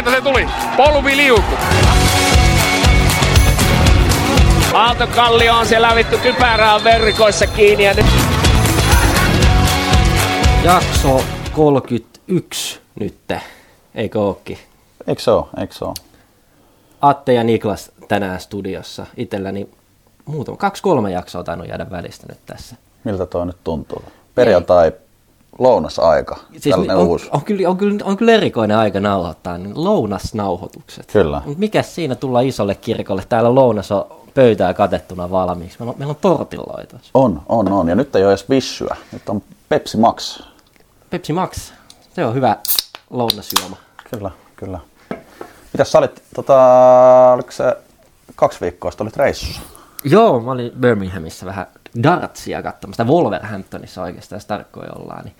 Sieltä se tuli. Polvi liuku. Aalto Kallio on siellä vittu kypärää verkoissa kiinni ja nyt Jakso 31 nytte, eikö ookin? Eikö se ole? Eikö se ole? Atte ja Niklas tänään studiossa. Itselläni muutama, kaksi-kolme jaksoa tainnut jäädä välistä nyt tässä. Miltä toi nyt tuntuu? Perjantai lounasaika, siis tällainen on, uusi. On, kyllä, on, kyllä, on kyllä erikoinen aika nauhoittaa, niin lounasnauhoitukset. Kyllä. Mut mikä siinä tulla isolle kirkolle? Täällä lounas on pöytää katettuna valmiiksi. Meillä on, meillä on tortilloita. On, on, on. Ja nyt ei ole edes vissyä. Nyt on Pepsi Max. Pepsi Max, se on hyvä lounasjuoma. Kyllä, kyllä. Mitäs sä olit, tota, oliko se kaksi viikkoa sitten olit reissussa? Joo, mä olin Birminghamissa vähän dartsia katsomassa, Wolverhamptonissa oikeastaan tarkkoin ollaan. Niin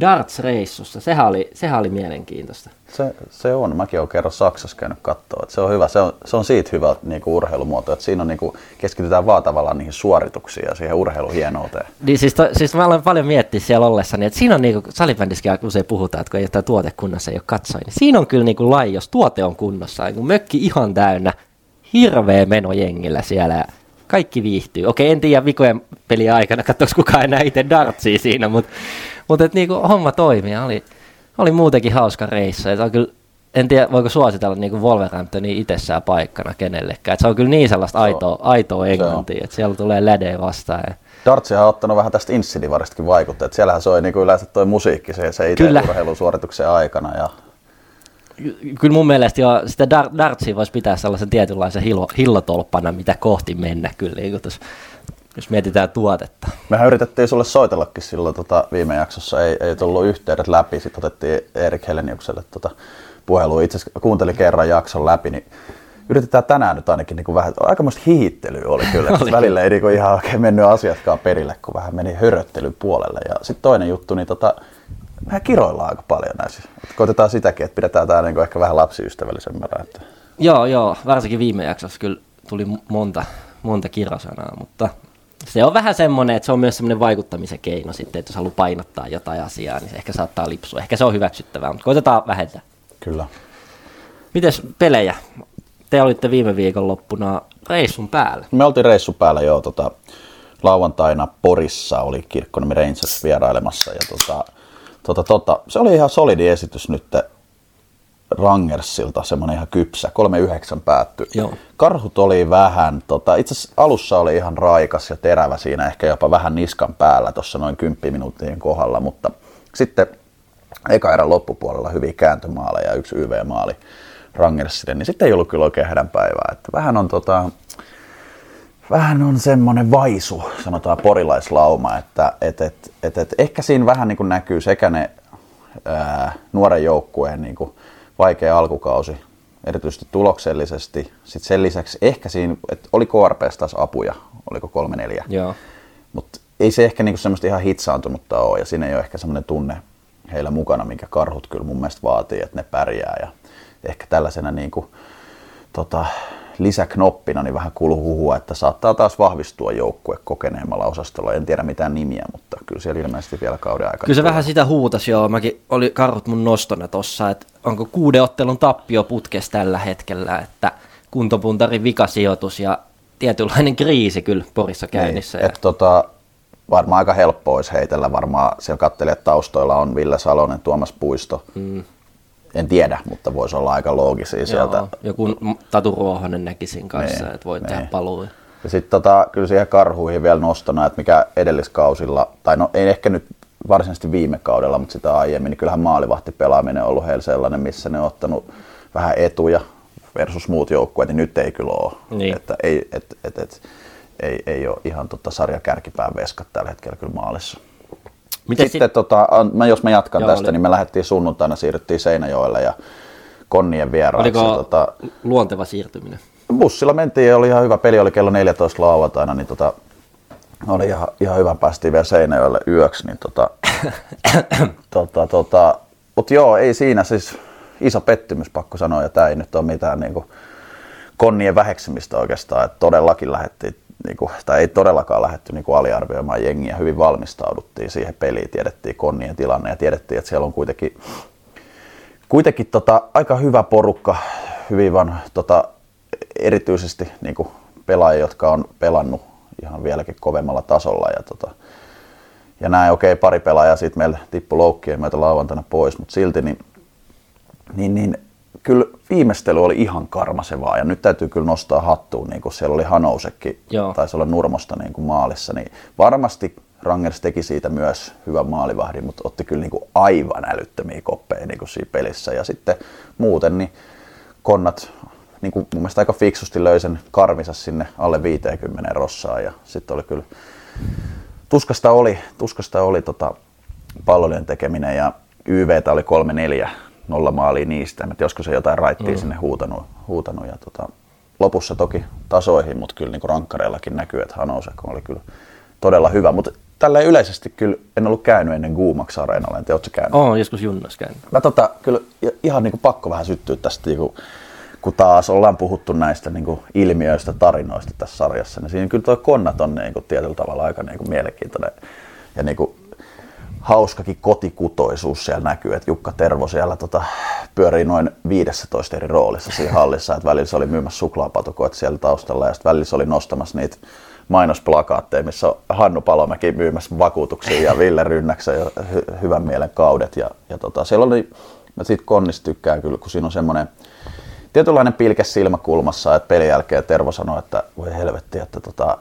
darts-reissussa, sehän oli, sehän oli mielenkiintoista. Se, se on. Mäkin olen kerran Saksassa käynyt katsoa. Että se on hyvä. Se on, se on siitä hyvä niin kuin urheilumuoto, että siinä on, niin kuin, keskitytään vaan tavallaan niihin suorituksiin ja siihen urheilun hienouteen. Niin siis, to, siis mä olen paljon miettiä siellä ollessani, että siinä on niin kuin salibändissäkin aika usein puhutaan, että kun ei ole tuote kunnossa, ei ole katsoja, niin siinä on kyllä niin kuin laji, jos tuote on kunnossa, niin kuin mökki ihan täynnä, hirveä meno jengillä siellä kaikki viihtyy. Okei, en tiedä vikojen peliä aikana, katsoiko kukaan enää itse dartsia siinä, mutta, mutta että niin kuin homma toimii. Oli, oli muutenkin hauska reissu. Se on kyllä, en tiedä, voiko suositella niin Wolverhamptonia itsessään paikkana kenellekään. Et se on kyllä niin sellaista aitoa, aitoa englantia, että siellä tulee lädeä vastaan. Ja... Dartsihan on ottanut vähän tästä Insidivaristakin vaikutteet. Siellähän soi niin kuin yleensä toi musiikki se, se itse urheilusuorituksen aikana. Ja kyllä mun mielestä jo sitä dar- dartsia voisi pitää sellaisen tietynlaisen hillo, hillotolppana, mitä kohti mennä kyllä, niin tos, jos mietitään tuotetta. Mehän yritettiin sulle soitellakin silloin tota, viime jaksossa, ei, ei tullut yhteydet läpi, sitten otettiin Erik Heleniukselle tota, puhelua. Itse asiassa kuuntelin kerran jakson läpi, niin yritetään tänään nyt ainakin niin kuin vähän, aikamoista hihittelyä oli kyllä. oli välillä ei niin kuin ihan oikein mennyt asiatkaan perille, kun vähän meni höröttelyn puolelle. Ja sitten toinen juttu, niin tota, mehän kiroillaan aika paljon näissä. Koitetaan sitäkin, että pidetään tämä niin ehkä vähän lapsiystävällisemmällä. Että... Joo, joo. Varsinkin viime jaksossa kyllä tuli monta, monta kirosanaa, mutta se on vähän semmoinen, että se on myös semmoinen vaikuttamisen keino sitten, että jos haluaa painottaa jotain asiaa, niin se ehkä saattaa lipsua. Ehkä se on hyväksyttävää, mutta koitetaan vähentää. Kyllä. Mites pelejä? Te olitte viime viikon loppuna reissun päällä. Me oltiin reissun päällä jo tota, lauantaina Porissa oli Kirkkonemi Rangers vierailemassa ja tota, tota, tota, se oli ihan solidi esitys nyt Rangersilta, semmoinen ihan kypsä, 3-9 päättyi. Joo. Karhut oli vähän, tota, itse asiassa alussa oli ihan raikas ja terävä siinä, ehkä jopa vähän niskan päällä tuossa noin 10 minuuttien kohdalla, mutta sitten eka erän loppupuolella hyviä kääntömaaleja ja yksi YV-maali Rangersille, niin sitten ei ollut kyllä oikein hädän päivää. Että vähän on tota, vähän on semmoinen vaisu, sanotaan porilaislauma, että et, et, et, et, ehkä siinä vähän niin kuin näkyy sekä ne ää, nuoren joukkueen niin kuin vaikea alkukausi, erityisesti tuloksellisesti. Sitten sen lisäksi ehkä siinä, että oli KRPS taas apuja, oliko kolme neljä. Mutta ei se ehkä niinku semmoista ihan hitsaantunutta ole, ja siinä ei ole ehkä semmoinen tunne heillä mukana, minkä karhut kyllä mun mielestä vaatii, että ne pärjää. Ja ehkä tällaisena niinku, tota, lisäknoppina niin vähän kuuluu huhua, että saattaa taas vahvistua joukkue kokeneemmalla osastolla. En tiedä mitään nimiä, mutta kyllä siellä ilmeisesti vielä kauden aikana. Kyllä se vähän sitä huutas, joo. Mäkin oli karhut mun nostona tossa, että onko kuuden ottelun tappio putkes tällä hetkellä, että kuntopuntarin vikasijoitus ja tietynlainen kriisi kyllä Porissa käynnissä. Niin, ja... tota, varmaan aika helppo olisi heitellä. Varmaan siellä kattelijat taustoilla on Ville Salonen, Tuomas Puisto, mm. En tiedä, mutta voisi olla aika loogisia Joo, sieltä. Joku Tatu Ruohonen näkisin kanssa, niin, että voi niin. tehdä paluu. Ja sitten tota, kyllä siihen karhuihin vielä nostona, että mikä edelliskausilla, tai no ei ehkä nyt varsinaisesti viime kaudella, mutta sitä aiemmin, niin kyllähän maalivahti pelaaminen on ollut heillä sellainen, missä ne on ottanut vähän etuja versus muut joukkueet, niin nyt ei kyllä ole. Niin. Että ei, et, et, et, ei, ei ole ihan tota sarja kärkipään veskat tällä hetkellä kyllä maalissa. Miten Sitten sit... tota, mä, jos mä jatkan Joo, tästä, oli. niin me lähdettiin sunnuntaina, siirryttiin Seinäjoelle ja Konnien vieraaksi. Oliko tota, luonteva siirtyminen? Bussilla mentiin, oli ihan hyvä peli, oli kello 14 lauantaina, niin tota, oli ihan, ihan hyvä, päästiin vielä Seinäjoelle yöksi. Niin tota, tota, tota, mutta joo, ei siinä siis iso pettymys pakko sanoa, ja tämä ei nyt ole mitään niin kuin, konnien väheksymistä oikeastaan, että todellakin lähdettiin niin kuin, tai ei todellakaan lähdetty niin kuin aliarvioimaan jengiä, hyvin valmistauduttiin siihen peliin, tiedettiin konnien tilanne ja tiedettiin, että siellä on kuitenkin kuitenkin tota, aika hyvä porukka, hyvin van, tota, erityisesti niin kuin pelaajia, jotka on pelannut ihan vieläkin kovemmalla tasolla. Ja, tota, ja näin, okei, okay, pari pelaajaa sitten meillä tippui loukkien meitä lauantaina pois, mutta silti niin, niin, niin kyllä viimeistely oli ihan karmasevaa ja nyt täytyy kyllä nostaa hattuun, niin kuin siellä oli Hanousekki, Joo. taisi olla Nurmosta niin kuin maalissa, niin varmasti Rangers teki siitä myös hyvän maalivahdin, mutta otti kyllä niin kuin aivan älyttömiä koppeja niin kuin siinä pelissä ja sitten muuten niin Konnat niin kuin mun mielestä aika fiksusti löi sen karvinsa sinne alle 50 rossaa ja sitten oli kyllä tuskasta oli, tuskasta oli tota pallollinen tekeminen ja YVtä oli 3-4 nolla maalia niistä. Tiedä, olisiko se jotain raittia mm. sinne huutanut. huutanut ja tota, lopussa toki tasoihin, mutta kyllä niin rankkareillakin näkyy, että Hanosek oli kyllä todella hyvä. Mutta tällä yleisesti kyllä en ollut käynyt ennen Guumax Areenalla. En tiedä, käynyt? Oon joskus junnas käynyt. Mä tota, kyllä ihan niin kuin pakko vähän syttyä tästä, niin kuin, kun taas ollaan puhuttu näistä niin kuin ilmiöistä, tarinoista tässä sarjassa, niin siinä kyllä tuo Konnat on niin kuin, tietyllä tavalla aika niin kuin, mielenkiintoinen ja niin kuin, hauskakin kotikutoisuus siellä näkyy, että Jukka Tervo siellä tota, pyörii noin 15 eri roolissa siinä hallissa, että välillä se oli myymässä suklaapatukoita siellä taustalla ja sitten välillä se oli nostamassa niitä mainosplakaatteja, missä on Hannu Palomäki myymässä vakuutuksia ja Ville Rynnäksä ja hy- hyvän mielen kaudet. Ja, ja tota, siellä oli, mä siitä konnista tykkään kyllä, kun siinä on semmoinen tietynlainen pilke silmäkulmassa, että pelin jälkeen Tervo sanoi, että voi helvetti, että tota,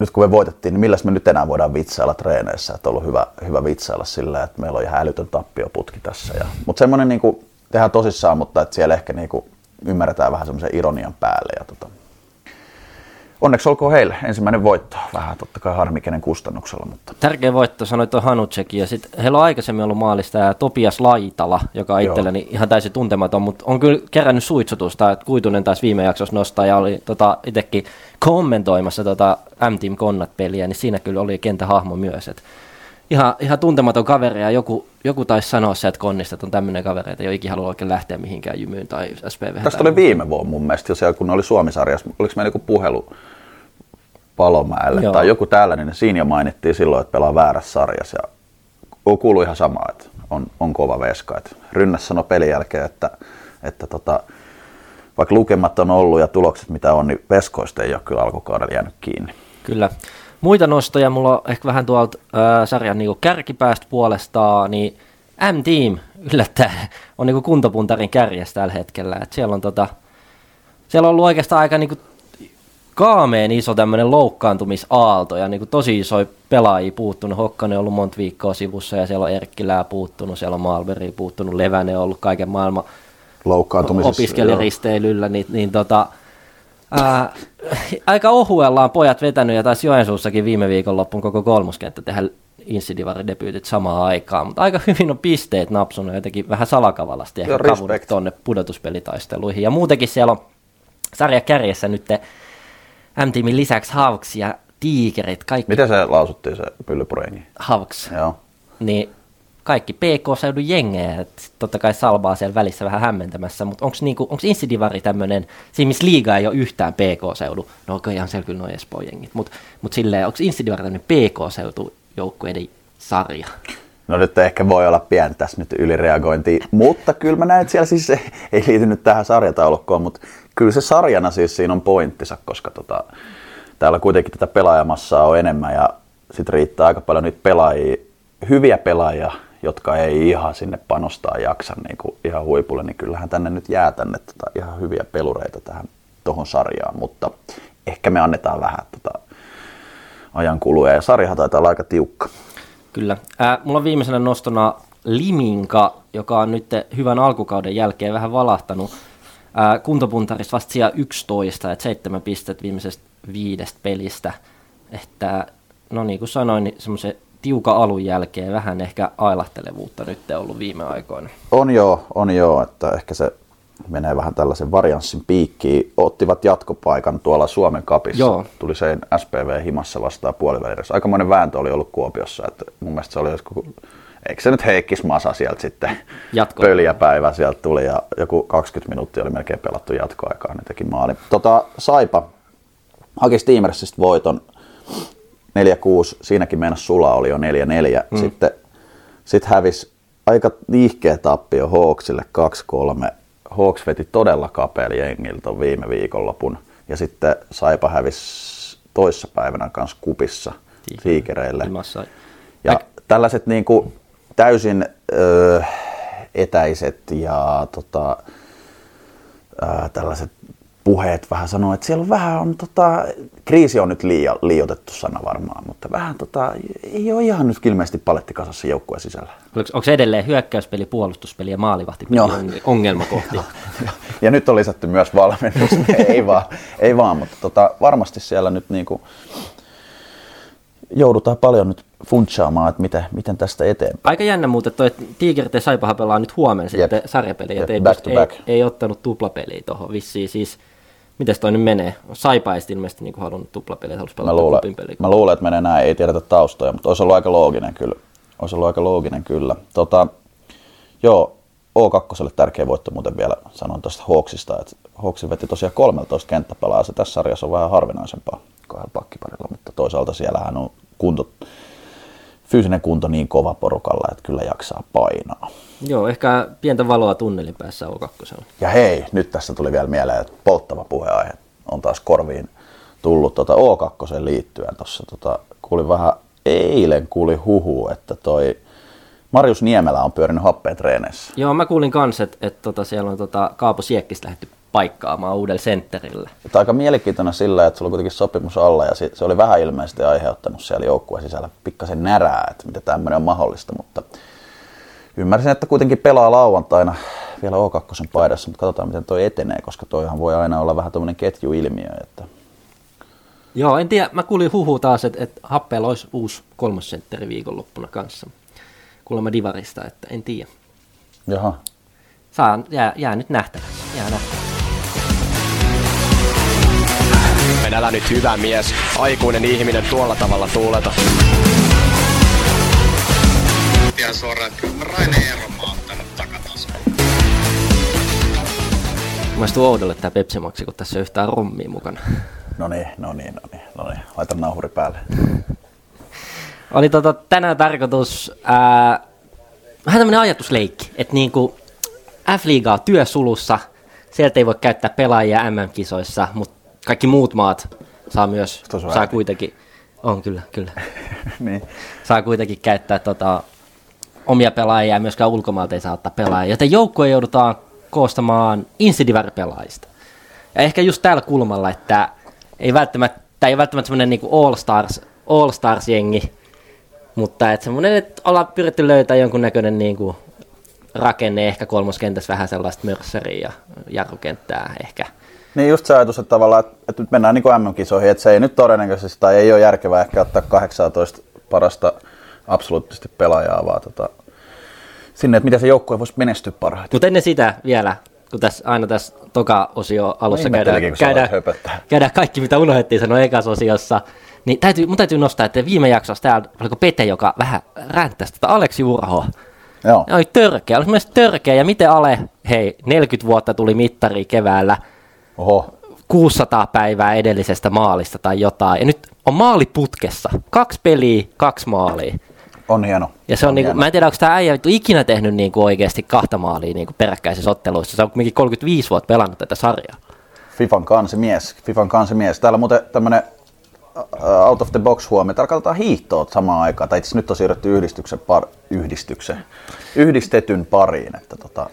nyt kun me voitettiin, niin milläs me nyt enää voidaan vitsailla treeneissä, että on ollut hyvä, hyvä vitsailla sillä, että meillä on ihan älytön tappioputki tässä. Ja, mutta semmoinen niin kuin, tehdään tosissaan, mutta että siellä ehkä niin kuin, ymmärretään vähän semmoisen ironian päälle. Ja tota, onneksi olkoon heille ensimmäinen voitto. Vähän totta kai harmi kenen kustannuksella. Mutta. Tärkeä voitto, sanoi tuo Hanutseki. Ja sitten heillä on aikaisemmin ollut maalista Topias Laitala, joka on itselleni ihan täysin tuntematon, mutta on kyllä kerännyt suitsutusta. Että Kuitunen taisi viime jaksossa nostaa ja oli tota, itsekin kommentoimassa tota M-Team Konnat-peliä, niin siinä kyllä oli kentähahmo myös. Et ihan, ihan tuntematon kaveri ja joku, joku taisi sanoa se, että Konnista on tämmöinen kaveri, että ei ole ikinä halua oikein lähteä mihinkään jymyyn tai SPV. Tästä oli viime vuonna mun mielestä siellä, kun oli Suomisarjassa. Oliko meillä joku puhelu Palomäelle Joo. tai joku tällainen, niin siinä jo mainittiin silloin, että pelaa väärässä sarjassa ja kuuluu ihan sama, että on, on kova veska. Että Rynnäs sanoi pelin jälkeen, että, että tota, vaikka lukemat on ollut ja tulokset mitä on, niin veskoista ei ole kyllä alkukaudella jäänyt kiinni. Kyllä. Muita nostoja mulla on ehkä vähän tuolta äh, sarjan niin kärkipäästä puolestaan, niin M-Team yllättäen on niin kuntopuntarin kärjessä tällä hetkellä. Et siellä, on tota, siellä on ollut oikeastaan aika niin kaameen iso tämmöinen loukkaantumisaalto ja niin tosi iso pelaajia puuttunut. Hokkanen on ollut monta viikkoa sivussa ja siellä on Erkkilää puuttunut, siellä on Malberi puuttunut, Levänen on ollut kaiken maailman opiskelijaristeilyllä, niin, niin tota, ää, aika ohuellaan pojat vetänyt ja taisi Joensuussakin viime viikonloppuun koko kolmoskenttä tehdä Insidivarin debyytit samaan aikaan, mutta aika hyvin on pisteet napsunut jotenkin vähän salakavalasti ehkä kavunut tuonne pudotuspelitaisteluihin. Ja muutenkin siellä on sarja kärjessä nyt M-tiimin lisäksi Hawks ja Tigerit. Kaikki... Miten se lausuttiin se pyllypurengi? Hawks. Joo. Niin kaikki PK-seudun jengejä, että totta kai Salbaa siellä välissä vähän hämmentämässä, mutta onko niinku, Insidivari tämmöinen, siinä missä liiga ei ole yhtään PK-seudu, no okei, ihan siellä kyllä noin Espoon jengit, mutta mut silleen, onko Insidivari tämmöinen PK-seutu joukkueiden sarja? No nyt ehkä voi olla pian tässä nyt ylireagointi, mutta kyllä mä näen, että siellä siis ei, ei liity nyt tähän sarjataulukkoon, mutta kyllä se sarjana siis siinä on pointtinsa, koska tota, täällä kuitenkin tätä pelaajamassaa on enemmän ja sitten riittää aika paljon niitä pelaajia, hyviä pelaajia, jotka ei ihan sinne panostaa jaksa niin kuin ihan huipulle, niin kyllähän tänne nyt jää tänne tota, ihan hyviä pelureita tähän tuohon sarjaan, mutta ehkä me annetaan vähän tota, ajan kuluja ja sarjahan taitaa olla aika tiukka. Kyllä. Äh, mulla on viimeisenä nostona Liminka, joka on nyt hyvän alkukauden jälkeen vähän valahtanut. Äh, kuntopuntarissa vasta siellä 11, että seitsemän pistettä viimeisestä viidestä pelistä. Että, no niin kuin sanoin, niin semmoisen tiuka alun jälkeen vähän ehkä ailahtelevuutta nyt ollut viime aikoina. On joo, on joo, että ehkä se menee vähän tällaisen varianssin piikkiin. Ottivat jatkopaikan tuolla Suomen kapissa. Joo. Tuli se SPV himassa vastaan puolivälirissä. Aikamoinen vääntö oli ollut Kuopiossa. Että mun mielestä se oli joskus, eikö se nyt Heikkis Masa sieltä sitten Jatko. pöljäpäivä sieltä tuli ja joku 20 minuuttia oli melkein pelattu jatkoaikaa, niin teki maali. Tota, Saipa haki Steamersista voiton 4-6, siinäkin meinasi Sula oli jo 4-4. Mm. Sitten sit hävisi aika nihkeä tappio Hawksille 2-3. Hawks veti todella kapealla jengiltä viime viikonlopun ja sitten Saipa hävisi toissapäivänä kanssa kupissa tiikereille. Ja tällaiset niin kuin täysin ö, etäiset ja tota, ö, tällaiset puheet vähän sanoo, että siellä on vähän on, tota, kriisi on nyt liio, liiotettu sana varmaan, mutta vähän tota, ei ole ihan nyt ilmeisesti paletti kasassa joukkueen sisällä. Oliko, onko se edelleen hyökkäyspeli, puolustuspeli ja maalivahtipeli Joo. ongelmakohti? ja nyt on lisätty myös valmennus, ei vaan, ei vaan mutta tota, varmasti siellä nyt niinku joudutaan paljon nyt funtsaamaan, että miten, miten tästä eteenpäin. Aika jännä muuten toi, että Tigerit ja Saipahan pelaa nyt huomenna Jep. sitten sarjapeliä, Jep, ei, back ei, ei, ottanut tuplapeliä tuohon vissiin. Siis, mites toi nyt menee? Saipa ei ilmeisesti niin halunnut tuplapeliä, halusi Mä pelata luulen, kupin peliä. mä luulen, että menee näin, ei tiedetä taustoja, mutta olisi ollut aika looginen kyllä. Olisi ollut aika looginen kyllä. Tota, joo, O2 tärkeä voitto muuten vielä sanon tuosta Hawksista, että Hawks veti tosiaan 13 kenttäpelaa, se tässä sarjassa on vähän harvinaisempaa kahdella pakkiparilla, mutta toisaalta siellähän on kunto, fyysinen kunto niin kova porukalla, että kyllä jaksaa painaa. Joo, ehkä pientä valoa tunnelin päässä on 2 Ja hei, nyt tässä tuli vielä mieleen, että polttava puheaihe on taas korviin tullut tuota O2 liittyen tuossa. Tota, kuulin vähän, eilen kuuli huhu, että toi Marius Niemelä on pyörinyt happeen treeneissä. Joo, mä kuulin kans, että et, tota, siellä on tota, Kaapo Siekkistä lähdetty paikkaamaan uudella sentterillä. Että aika mielenkiintoinen sillä, että sulla on kuitenkin sopimus alla ja se, oli vähän ilmeisesti aiheuttanut siellä joukkueen sisällä pikkasen närää, että miten tämmöinen on mahdollista, mutta ymmärsin, että kuitenkin pelaa lauantaina vielä O2 paidassa, mutta katsotaan miten toi etenee, koska toihan voi aina olla vähän tämmöinen ketjuilmiö, että Joo, en tiedä, mä kuulin huhu taas, että et Happeella olisi uusi kolmosentteri viikonloppuna kanssa. Kuulemma Divarista, että en tiedä. jaha, Saa, jää, jää nyt nähtäväksi. Jää nähtäväksi. Älä nyt hyvä mies, aikuinen ihminen tuolla tavalla tuuleta. ihan suoraan, että mä Raine mä ottanut takataskuun. Maistuu oudolle tää Pepsi Maxi, kun tässä ei yhtään rommia mukana. no niin, no niin, no niin, no niin, laita nauhuri päälle. Oli tota, tänään tarkoitus ää, vähän tämmönen ajatusleikki, että niinku F-liiga on työsulussa, sieltä ei voi käyttää pelaajia MM-kisoissa, mutta kaikki muut maat saa myös, on saa kuitenkin, on kyllä, kyllä, niin. saa kuitenkin käyttää tota, omia pelaajia ja myöskään ulkomailta ei saa ottaa pelaajia, joten joukkoja joudutaan koostamaan Insidivar-pelaajista. Ja ehkä just tällä kulmalla, että ei välttämättä, tämä ei ole välttämättä semmoinen niinku all-stars, all-stars-jengi, mutta että semmoinen, että ollaan pyritty löytää jonkunnäköinen niinku rakenne, ehkä kolmoskentässä vähän sellaista mörssäriä ja jarrukenttää ehkä. Niin just se ajatus, että tavallaan, että, nyt mennään niin kuin MM-kisoihin, että se ei nyt todennäköisesti, tai ei ole järkevää ehkä ottaa 18 parasta absoluuttisesti pelaajaa, vaan tota, sinne, että miten se joukkue voisi menestyä parhaiten. Mutta ennen sitä vielä, kun tässä aina tässä toka osio alussa ihmettelinkin, käydään, käydään, käydään kaikki, mitä unohdettiin sanoa ekassa osiossa, niin täytyy, mun täytyy nostaa, että viime jaksossa täällä oliko Pete, joka vähän ränttäsi tätä Aleksi Urhoa. Joo, Ja oli törkeä, oli mielestäni törkeä. Ja miten Ale, hei, 40 vuotta tuli mittari keväällä, oho, 600 päivää edellisestä maalista tai jotain. Ja nyt on maali putkessa. Kaksi peliä, kaksi maalia. on hieno. Ja se on, niinku, hieno. mä en tiedä, onko tämä äijä ikinä tehnyt niinku oikeasti kahta maalia niinku peräkkäisissä otteluissa. Se on kuitenkin 35 vuotta pelannut tätä sarjaa. Fifan kansimies, Fifan kansimies. Täällä muuten tämmönen uh, out of the box huomio. Täällä katsotaan hiihtoa samaan aikaan. Tai itse nyt on siirretty yhdistyksen, par, yhdistyksen, yhdistetyn pariin. Että tota,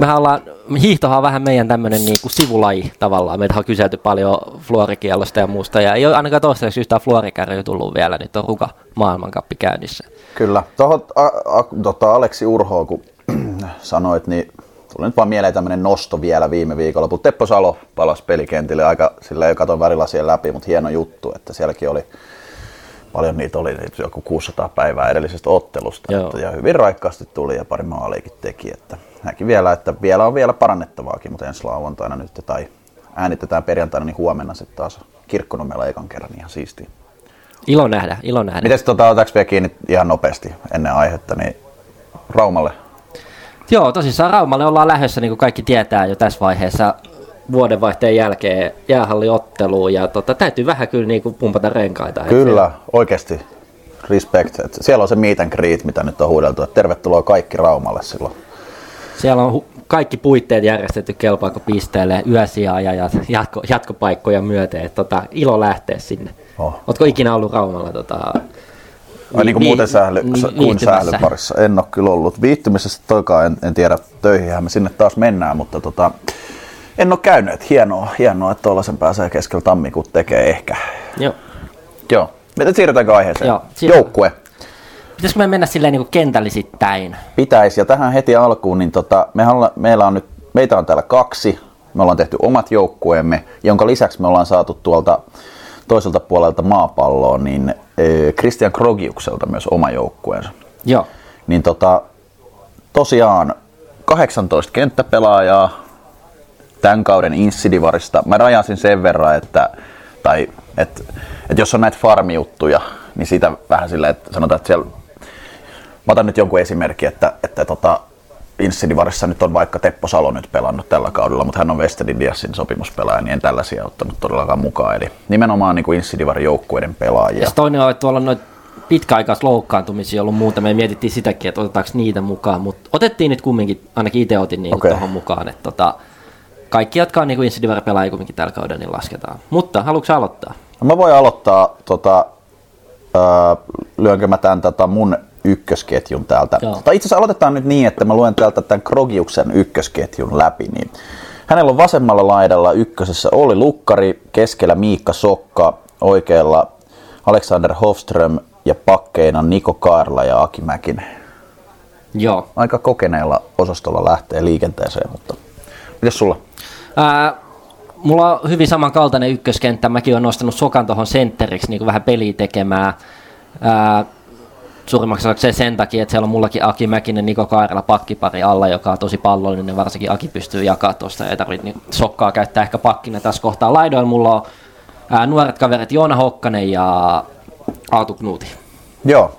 Mehän ollaan, hiihtohan on vähän meidän tämmöinen niinku sivulaji tavallaan. Meitä on kyselty paljon fluorikielosta ja muusta. Ja ei ole ainakaan toistaiseksi yhtään fluorikärryä tullut vielä. Nyt on ruka maailmankappi käynnissä. Kyllä. Tuohon a, a, tota Aleksi Urho, kun sanoit, niin tuli nyt vaan mieleen tämmöinen nosto vielä viime viikolla. Mutta Teppo Salo palasi pelikentille aika, sillä ei katon värillä siellä läpi, mutta hieno juttu, että sielläkin oli paljon niitä oli niitä joku 600 päivää edellisestä ottelusta. Joo. Että, ja hyvin raikkaasti tuli ja pari maaliikin teki. Että näki vielä, että vielä on vielä parannettavaakin, mutta ensi lauantaina nyt tai äänitetään perjantaina, niin huomenna sitten taas kirkkonummella ekan kerran ihan siistiä. Ilo nähdä, ilo nähdä. Miten tota, otetaanko vielä kiinni ihan nopeasti ennen aihetta, niin Raumalle Joo, tosissaan Raumalle ollaan lähdössä, niin kuin kaikki tietää jo tässä vaiheessa vuodenvaihteen jälkeen jäähalliotteluun ja tota, täytyy vähän kyllä niin kuin pumpata renkaita. Et Kyllä, oikeasti. respect. Et siellä on se meet and greet, mitä nyt on huudeltu. Et tervetuloa kaikki Raumalle silloin. Siellä on kaikki puitteet järjestetty kelpaako pisteelle yösiä ja ja jatko, jatkopaikkoja myöten. Et tota, ilo lähteä sinne. Oh. Ootko ikinä ollut Raumalla tota, Ai niin kuin vi- muuten sähly, ni- kuin sählyparissa. En ole kyllä ollut. Viihtymisessä toikaan en, en tiedä, töihinhän me sinne taas mennään, mutta tota, en ole käynyt. Hienoa, hienoa, että tuollaisen pääsee keskellä tammikuuta tekee ehkä. Joo. Joo. Miten siirrytäänkö aiheeseen? Joo, siirrytään. Joukkue. Pitäisikö me mennä silleen niin kentällisittäin? Pitäisi. Ja tähän heti alkuun, niin tota, me olla, meillä on nyt, meitä on täällä kaksi. Me ollaan tehty omat joukkueemme, jonka lisäksi me ollaan saatu tuolta toiselta puolelta maapalloa, niin eh, Christian Krogiukselta myös oma joukkueensa. Joo. Niin tota, tosiaan 18 kenttäpelaajaa tämän kauden Insidivarista. Mä rajasin sen verran, että, tai, että, että jos on näitä farmijuttuja, niin siitä vähän silleen, että sanotaan, että siellä, mä otan nyt jonkun esimerkki, että, että tota, Insidivarissa nyt on vaikka Teppo Salo nyt pelannut tällä kaudella, mutta hän on Western Indiasin sopimuspelaaja, niin en tällaisia ottanut todellakaan mukaan. Eli nimenomaan niin kuin Insidivarin joukkueiden pelaajia. Ja toinen on, että tuolla on noita pitkäaikais loukkaantumisia ollut muuta. Me mietittiin sitäkin, että otetaanko niitä mukaan, mutta otettiin nyt kumminkin, ainakin itse otin niin Okei. tuohon mukaan, että tota, kaikki, jotka on niin kuin pelaajia kumminkin tällä kaudella, niin lasketaan. Mutta haluatko aloittaa? No mä voin aloittaa, tota, öö, lyönkö mä tämän tota mun ykkösketjun täältä. Joo. Tai itse asiassa aloitetaan nyt niin, että mä luen täältä tämän Krogiuksen ykkösketjun läpi. Niin hänellä on vasemmalla laidalla ykkösessä Olli Lukkari, keskellä Miikka Sokka, oikealla Alexander Hofström ja pakkeina Niko Kaarla ja Aki Mäkinen. Joo. Aika kokeneella osastolla lähtee liikenteeseen, mutta mites sulla? Ää, mulla on hyvin samankaltainen ykköskenttä. Mäkin olen nostanut Sokan tuohon sentteriksi niin vähän peliä tekemään. Ää, suurimmaksi se sen takia, että siellä on mullakin Aki Mäkinen, Niko Kaarela pakkipari alla, joka on tosi pallollinen, ja varsinkin Aki pystyy jakaa tuosta, ei tarvitse niin sokkaa käyttää ehkä pakkina tässä kohtaa. Laidoilla mulla on ää, nuoret kaverit Joona Hokkanen ja Aatu Knuuti. Joo.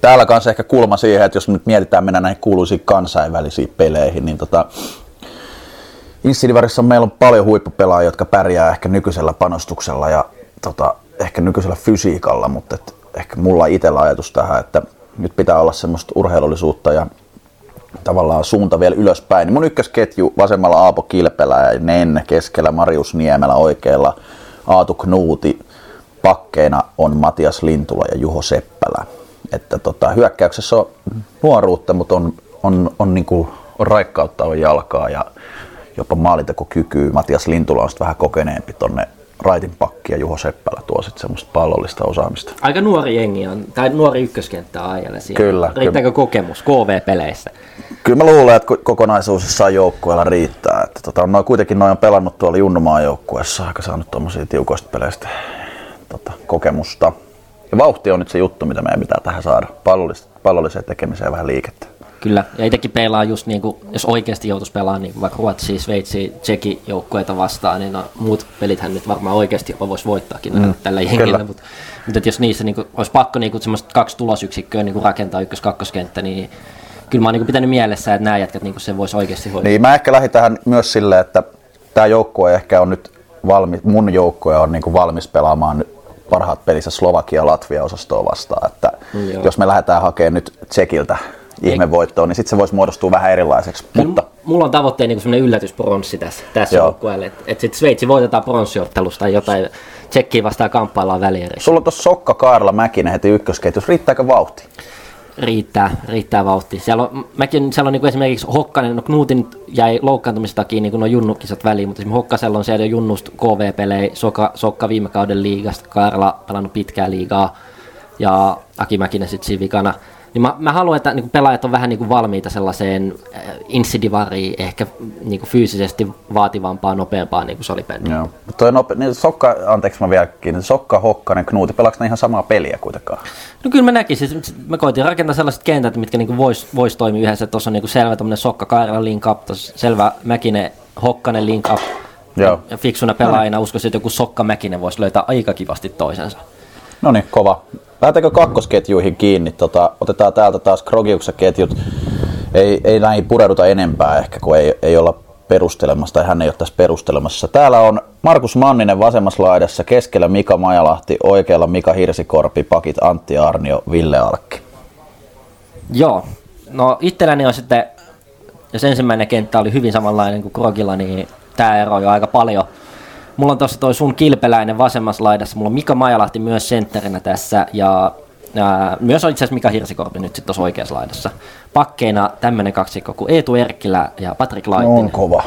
Täällä kanssa ehkä kulma siihen, että jos nyt mietitään mennä näihin kuuluisiin kansainvälisiin peleihin, niin tota, Insidivarissa meillä on paljon huippupelaajia, jotka pärjää ehkä nykyisellä panostuksella ja tota, ehkä nykyisellä fysiikalla, mutta et ehkä mulla itsellä ajatus tähän, että nyt pitää olla semmoista urheilullisuutta ja tavallaan suunta vielä ylöspäin. Niin mun ykkösketju vasemmalla Aapo Kilpelä ja Nenne keskellä Marius Niemelä oikealla Aatu Knuuti pakkeina on Matias Lintula ja Juho Seppälä. Että tota, hyökkäyksessä on nuoruutta, mutta on, on, on, niinku, on raikkautta, on jalkaa ja jopa maalintekokykyä. Matias Lintula on sit vähän kokeneempi tonne raitin pakki ja Juho Seppälä tuo sitten semmoista pallollista osaamista. Aika nuori jengi on, tai nuori ykköskenttä on ajalla siellä. Kyllä, Riittääkö kokemus KV-peleissä? Kyllä mä luulen, että ko- kokonaisuus jossain joukkueella riittää. Että tota, noin kuitenkin noin on pelannut tuolla Junnumaan joukkueessa, aika saanut tuommoisia tiukoista peleistä tota, kokemusta. Ja vauhti on nyt se juttu, mitä meidän pitää tähän saada. Pallollis- pallolliseen tekemiseen vähän liikettä. Kyllä, ja itsekin pelaa just niin kuin, jos oikeasti joutuisi pelaamaan niin kuin vaikka Ruotsi, Sveitsi, Tseki joukkueita vastaan, niin no, muut pelithän nyt varmaan oikeasti voisi voittaakin mm. tällä jengillä, mutta, mutta jos niissä niin kuin, olisi pakko niin kuin, kaksi tulosyksikköä niin kuin rakentaa ykkös kakkoskenttä, niin kyllä mä oon niin pitänyt mielessä, että nämä jätkät niin sen voisi oikeasti hoitaa. Niin mä ehkä lähdin tähän myös silleen, että tämä joukkue ehkä on nyt valmis, mun joukkue on niinku valmis pelaamaan nyt parhaat pelissä Slovakia Latvia osastoa vastaan. Että Joo. jos me lähdetään hakemaan nyt Tsekiltä ihmevoittoa, niin sitten se voisi muodostua vähän erilaiseksi. Kyllä Mutta Mulla on tavoitteena niin semmoinen yllätyspronssi tässä, tässä joukkueelle, että et sitten Sveitsi voitetaan pronssiottelusta tai jotain, Tsekkiä vastaan kamppaillaan välierissä. sulla on tuossa Sokka Kaarla Mäkinen heti ykkösketjus. Riittääkö vauhti? Riittää, riittää vauhti. Siellä on, mäkin, siellä on niin esimerkiksi Hokkanen, no Knutin jäi loukkaantumisen takia niin no junnukisat väliin, mutta esimerkiksi Hokkasella on siellä jo junnusta KV-pelejä, Soka, Sokka viime kauden liigasta, Karla pelannut pitkää liigaa ja Aki Mäkinen sitten siinä vikana. Niin mä, mä haluan, että niin pelaajat on vähän niin valmiita sellaiseen äh, insidivariin, ehkä niin fyysisesti vaativampaa, nopeampaa niin kuin salibändiä. Joo. Toi nope, niin Sokka, anteeksi mä vielä kiinni, Sokka, Hokkanen, Knuuti, pelaako ne ihan samaa peliä kuitenkaan? No kyllä mä näkisin, mä koitin rakentaa sellaiset kentät, mitkä niinku vois, vois toimia yhdessä. Tuossa on niinku selvä tämmönen Sokka Kairala link up, selvä Mäkinen Hokkanen link up. Joo. Ja fiksuna pelaajina uskoisin, että joku Sokka Mäkinen voisi löytää aika kivasti toisensa. No niin, kova. Lähdetäänkö kakkosketjuihin kiinni? Tota, otetaan täältä taas Krogiuksen ketjut. Ei, ei näihin pureuduta enempää ehkä, kun ei, ei olla perustelemassa, tai hän ei ole tässä perustelemassa. Täällä on Markus Manninen vasemmassa laidassa, keskellä Mika Majalahti, oikealla Mika Hirsikorpi, pakit Antti Arnio, Ville Alkki. Joo. No itselläni on sitten, jos ensimmäinen kenttä oli hyvin samanlainen kuin Krogilla, niin tämä ero jo aika paljon. Mulla on tuossa toi sun kilpeläinen vasemmassa laidassa, mulla on Mika Majalahti myös sentterinä tässä ja ää, myös on itse asiassa Mika Hirsikorpi nyt sitten tuossa oikeassa laidassa. Pakkeina tämmönen kaksikko kuin Eetu Erkkilä ja Patrick No, Laitinen. on kova.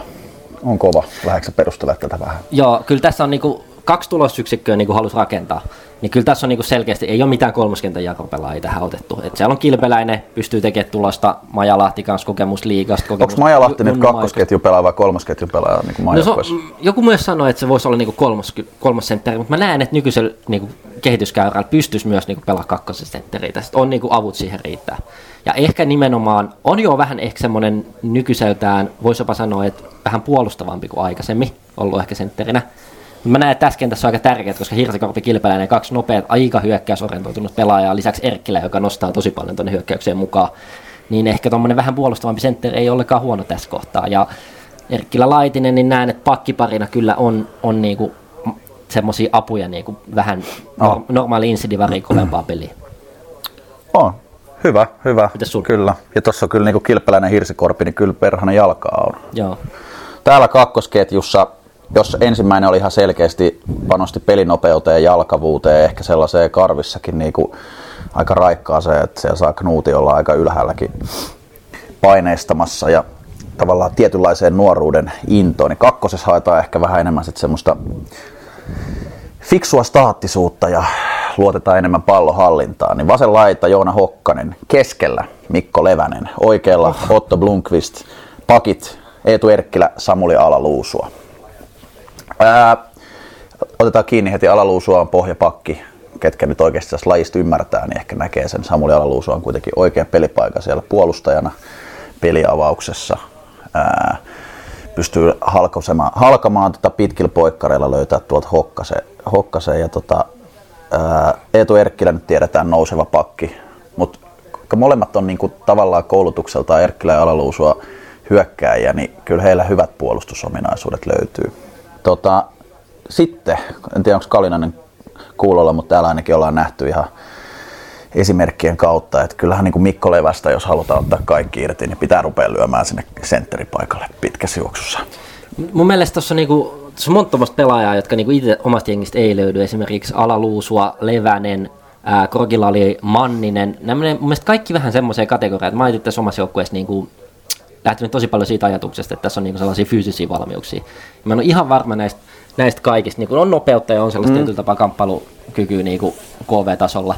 On kova. Lähdetkö perustella tätä vähän? Joo, kyllä tässä on niinku kaksi tulosyksikköä niinku halus rakentaa. Niin kyllä tässä on niinku selkeästi, ei ole mitään kolmoskentän jakopelaajia tähän otettu. Et siellä on kilpeläinen, pystyy tekemään tulosta, Majalahti kanssa kokemus liigasta. Kokemus Onko Majalahti nyt Junnu Maikasta. kakkosketju pelaaja vai kolmosketju pelaaja niin No mm, joku myös sanoi, että se voisi olla niinku kolmos, kolmosentteri, mutta mä näen, että nykyisellä niinku kehityskäyrällä pystyisi myös niinku pelaa kakkosentteriä. Tästä on niinku avut siihen riittää. Ja ehkä nimenomaan on jo vähän ehkä semmoinen nykyiseltään, voisi jopa sanoa, että vähän puolustavampi kuin aikaisemmin ollut ehkä sentterinä. Mä näen, että tässä kentässä on aika tärkeää, koska Hirsikorpi kilpeläinen kaksi nopeat, aika hyökkäysorientoitunut pelaajaa, lisäksi Erkkilä, joka nostaa tosi paljon tuonne hyökkäykseen mukaan. Niin ehkä tuommoinen vähän puolustavampi sentteri ei ollenkaan huono tässä kohtaa. Ja Erkkilä Laitinen, niin näen, että pakkiparina kyllä on, on niinku semmoisia apuja niinku vähän Oh. no. normaali insidivari kovempaa peliä. On. Hyvä, hyvä. Mites sul? Kyllä. Ja tuossa on kyllä niin kilpeläinen hirsikorpi, niin kyllä perhana jalkaa on. Joo. Täällä kakkosketjussa, jos ensimmäinen oli ihan selkeästi panosti pelinopeuteen ja jalkavuuteen, ehkä sellaiseen karvissakin niin kuin aika raikkaaseen, että siellä saa Knuuti olla aika ylhäälläkin paineistamassa ja tavallaan tietynlaiseen nuoruuden intoon, niin kakkosessa haetaan ehkä vähän enemmän sit semmoista fiksua staattisuutta ja luotetaan enemmän pallohallintaan, niin vasen laita Joona Hokkanen, keskellä Mikko Levänen, oikealla Otto Blomqvist, pakit Eetu Erkkilä, Samuli Alaluusua. Ää, otetaan kiinni heti Alaluusua on pohjapakki, ketkä nyt oikeasti tässä lajista ymmärtää, niin ehkä näkee sen. Samuli Alaluusua on kuitenkin oikea pelipaikka siellä puolustajana peliavauksessa. Ää, pystyy halkasemaan, halkamaan tota pitkillä poikkareilla löytää tuolta Hokkaseen, Hokkaseen ja tota, ää, Eetu Erkkilä nyt tiedetään nouseva pakki, mutta molemmat on niinku tavallaan koulutukseltaan Erkkilä ja Alaluusua hyökkääjiä, niin kyllä heillä hyvät puolustusominaisuudet löytyy. Tota, sitten, en tiedä onko Kalinainen kuulolla, mutta täällä ainakin ollaan nähty ihan esimerkkien kautta, että kyllähän niin kuin Mikko Levästä, jos halutaan ottaa kaikki irti, niin pitää rupea lyömään sinne sentteripaikalle pitkässä juoksussa. Mun mielestä tuossa on, niinku, on monta pelaajaa, jotka niinku itse omasta jengistä ei löydy. Esimerkiksi Alaluusua, Levänen, ää, oli Manninen. Nämä mun mielestä kaikki vähän semmoiseen kategoriaan, että mä tässä omassa joukkueessa niinku, lähtenyt tosi paljon siitä ajatuksesta, että tässä on niinku sellaisia fyysisiä valmiuksia. Mä en ole ihan varma näistä, näistä kaikista. Niinku on nopeutta ja on sellaista mm. tietyllä tapaa kamppailukykyä niinku KV-tasolla.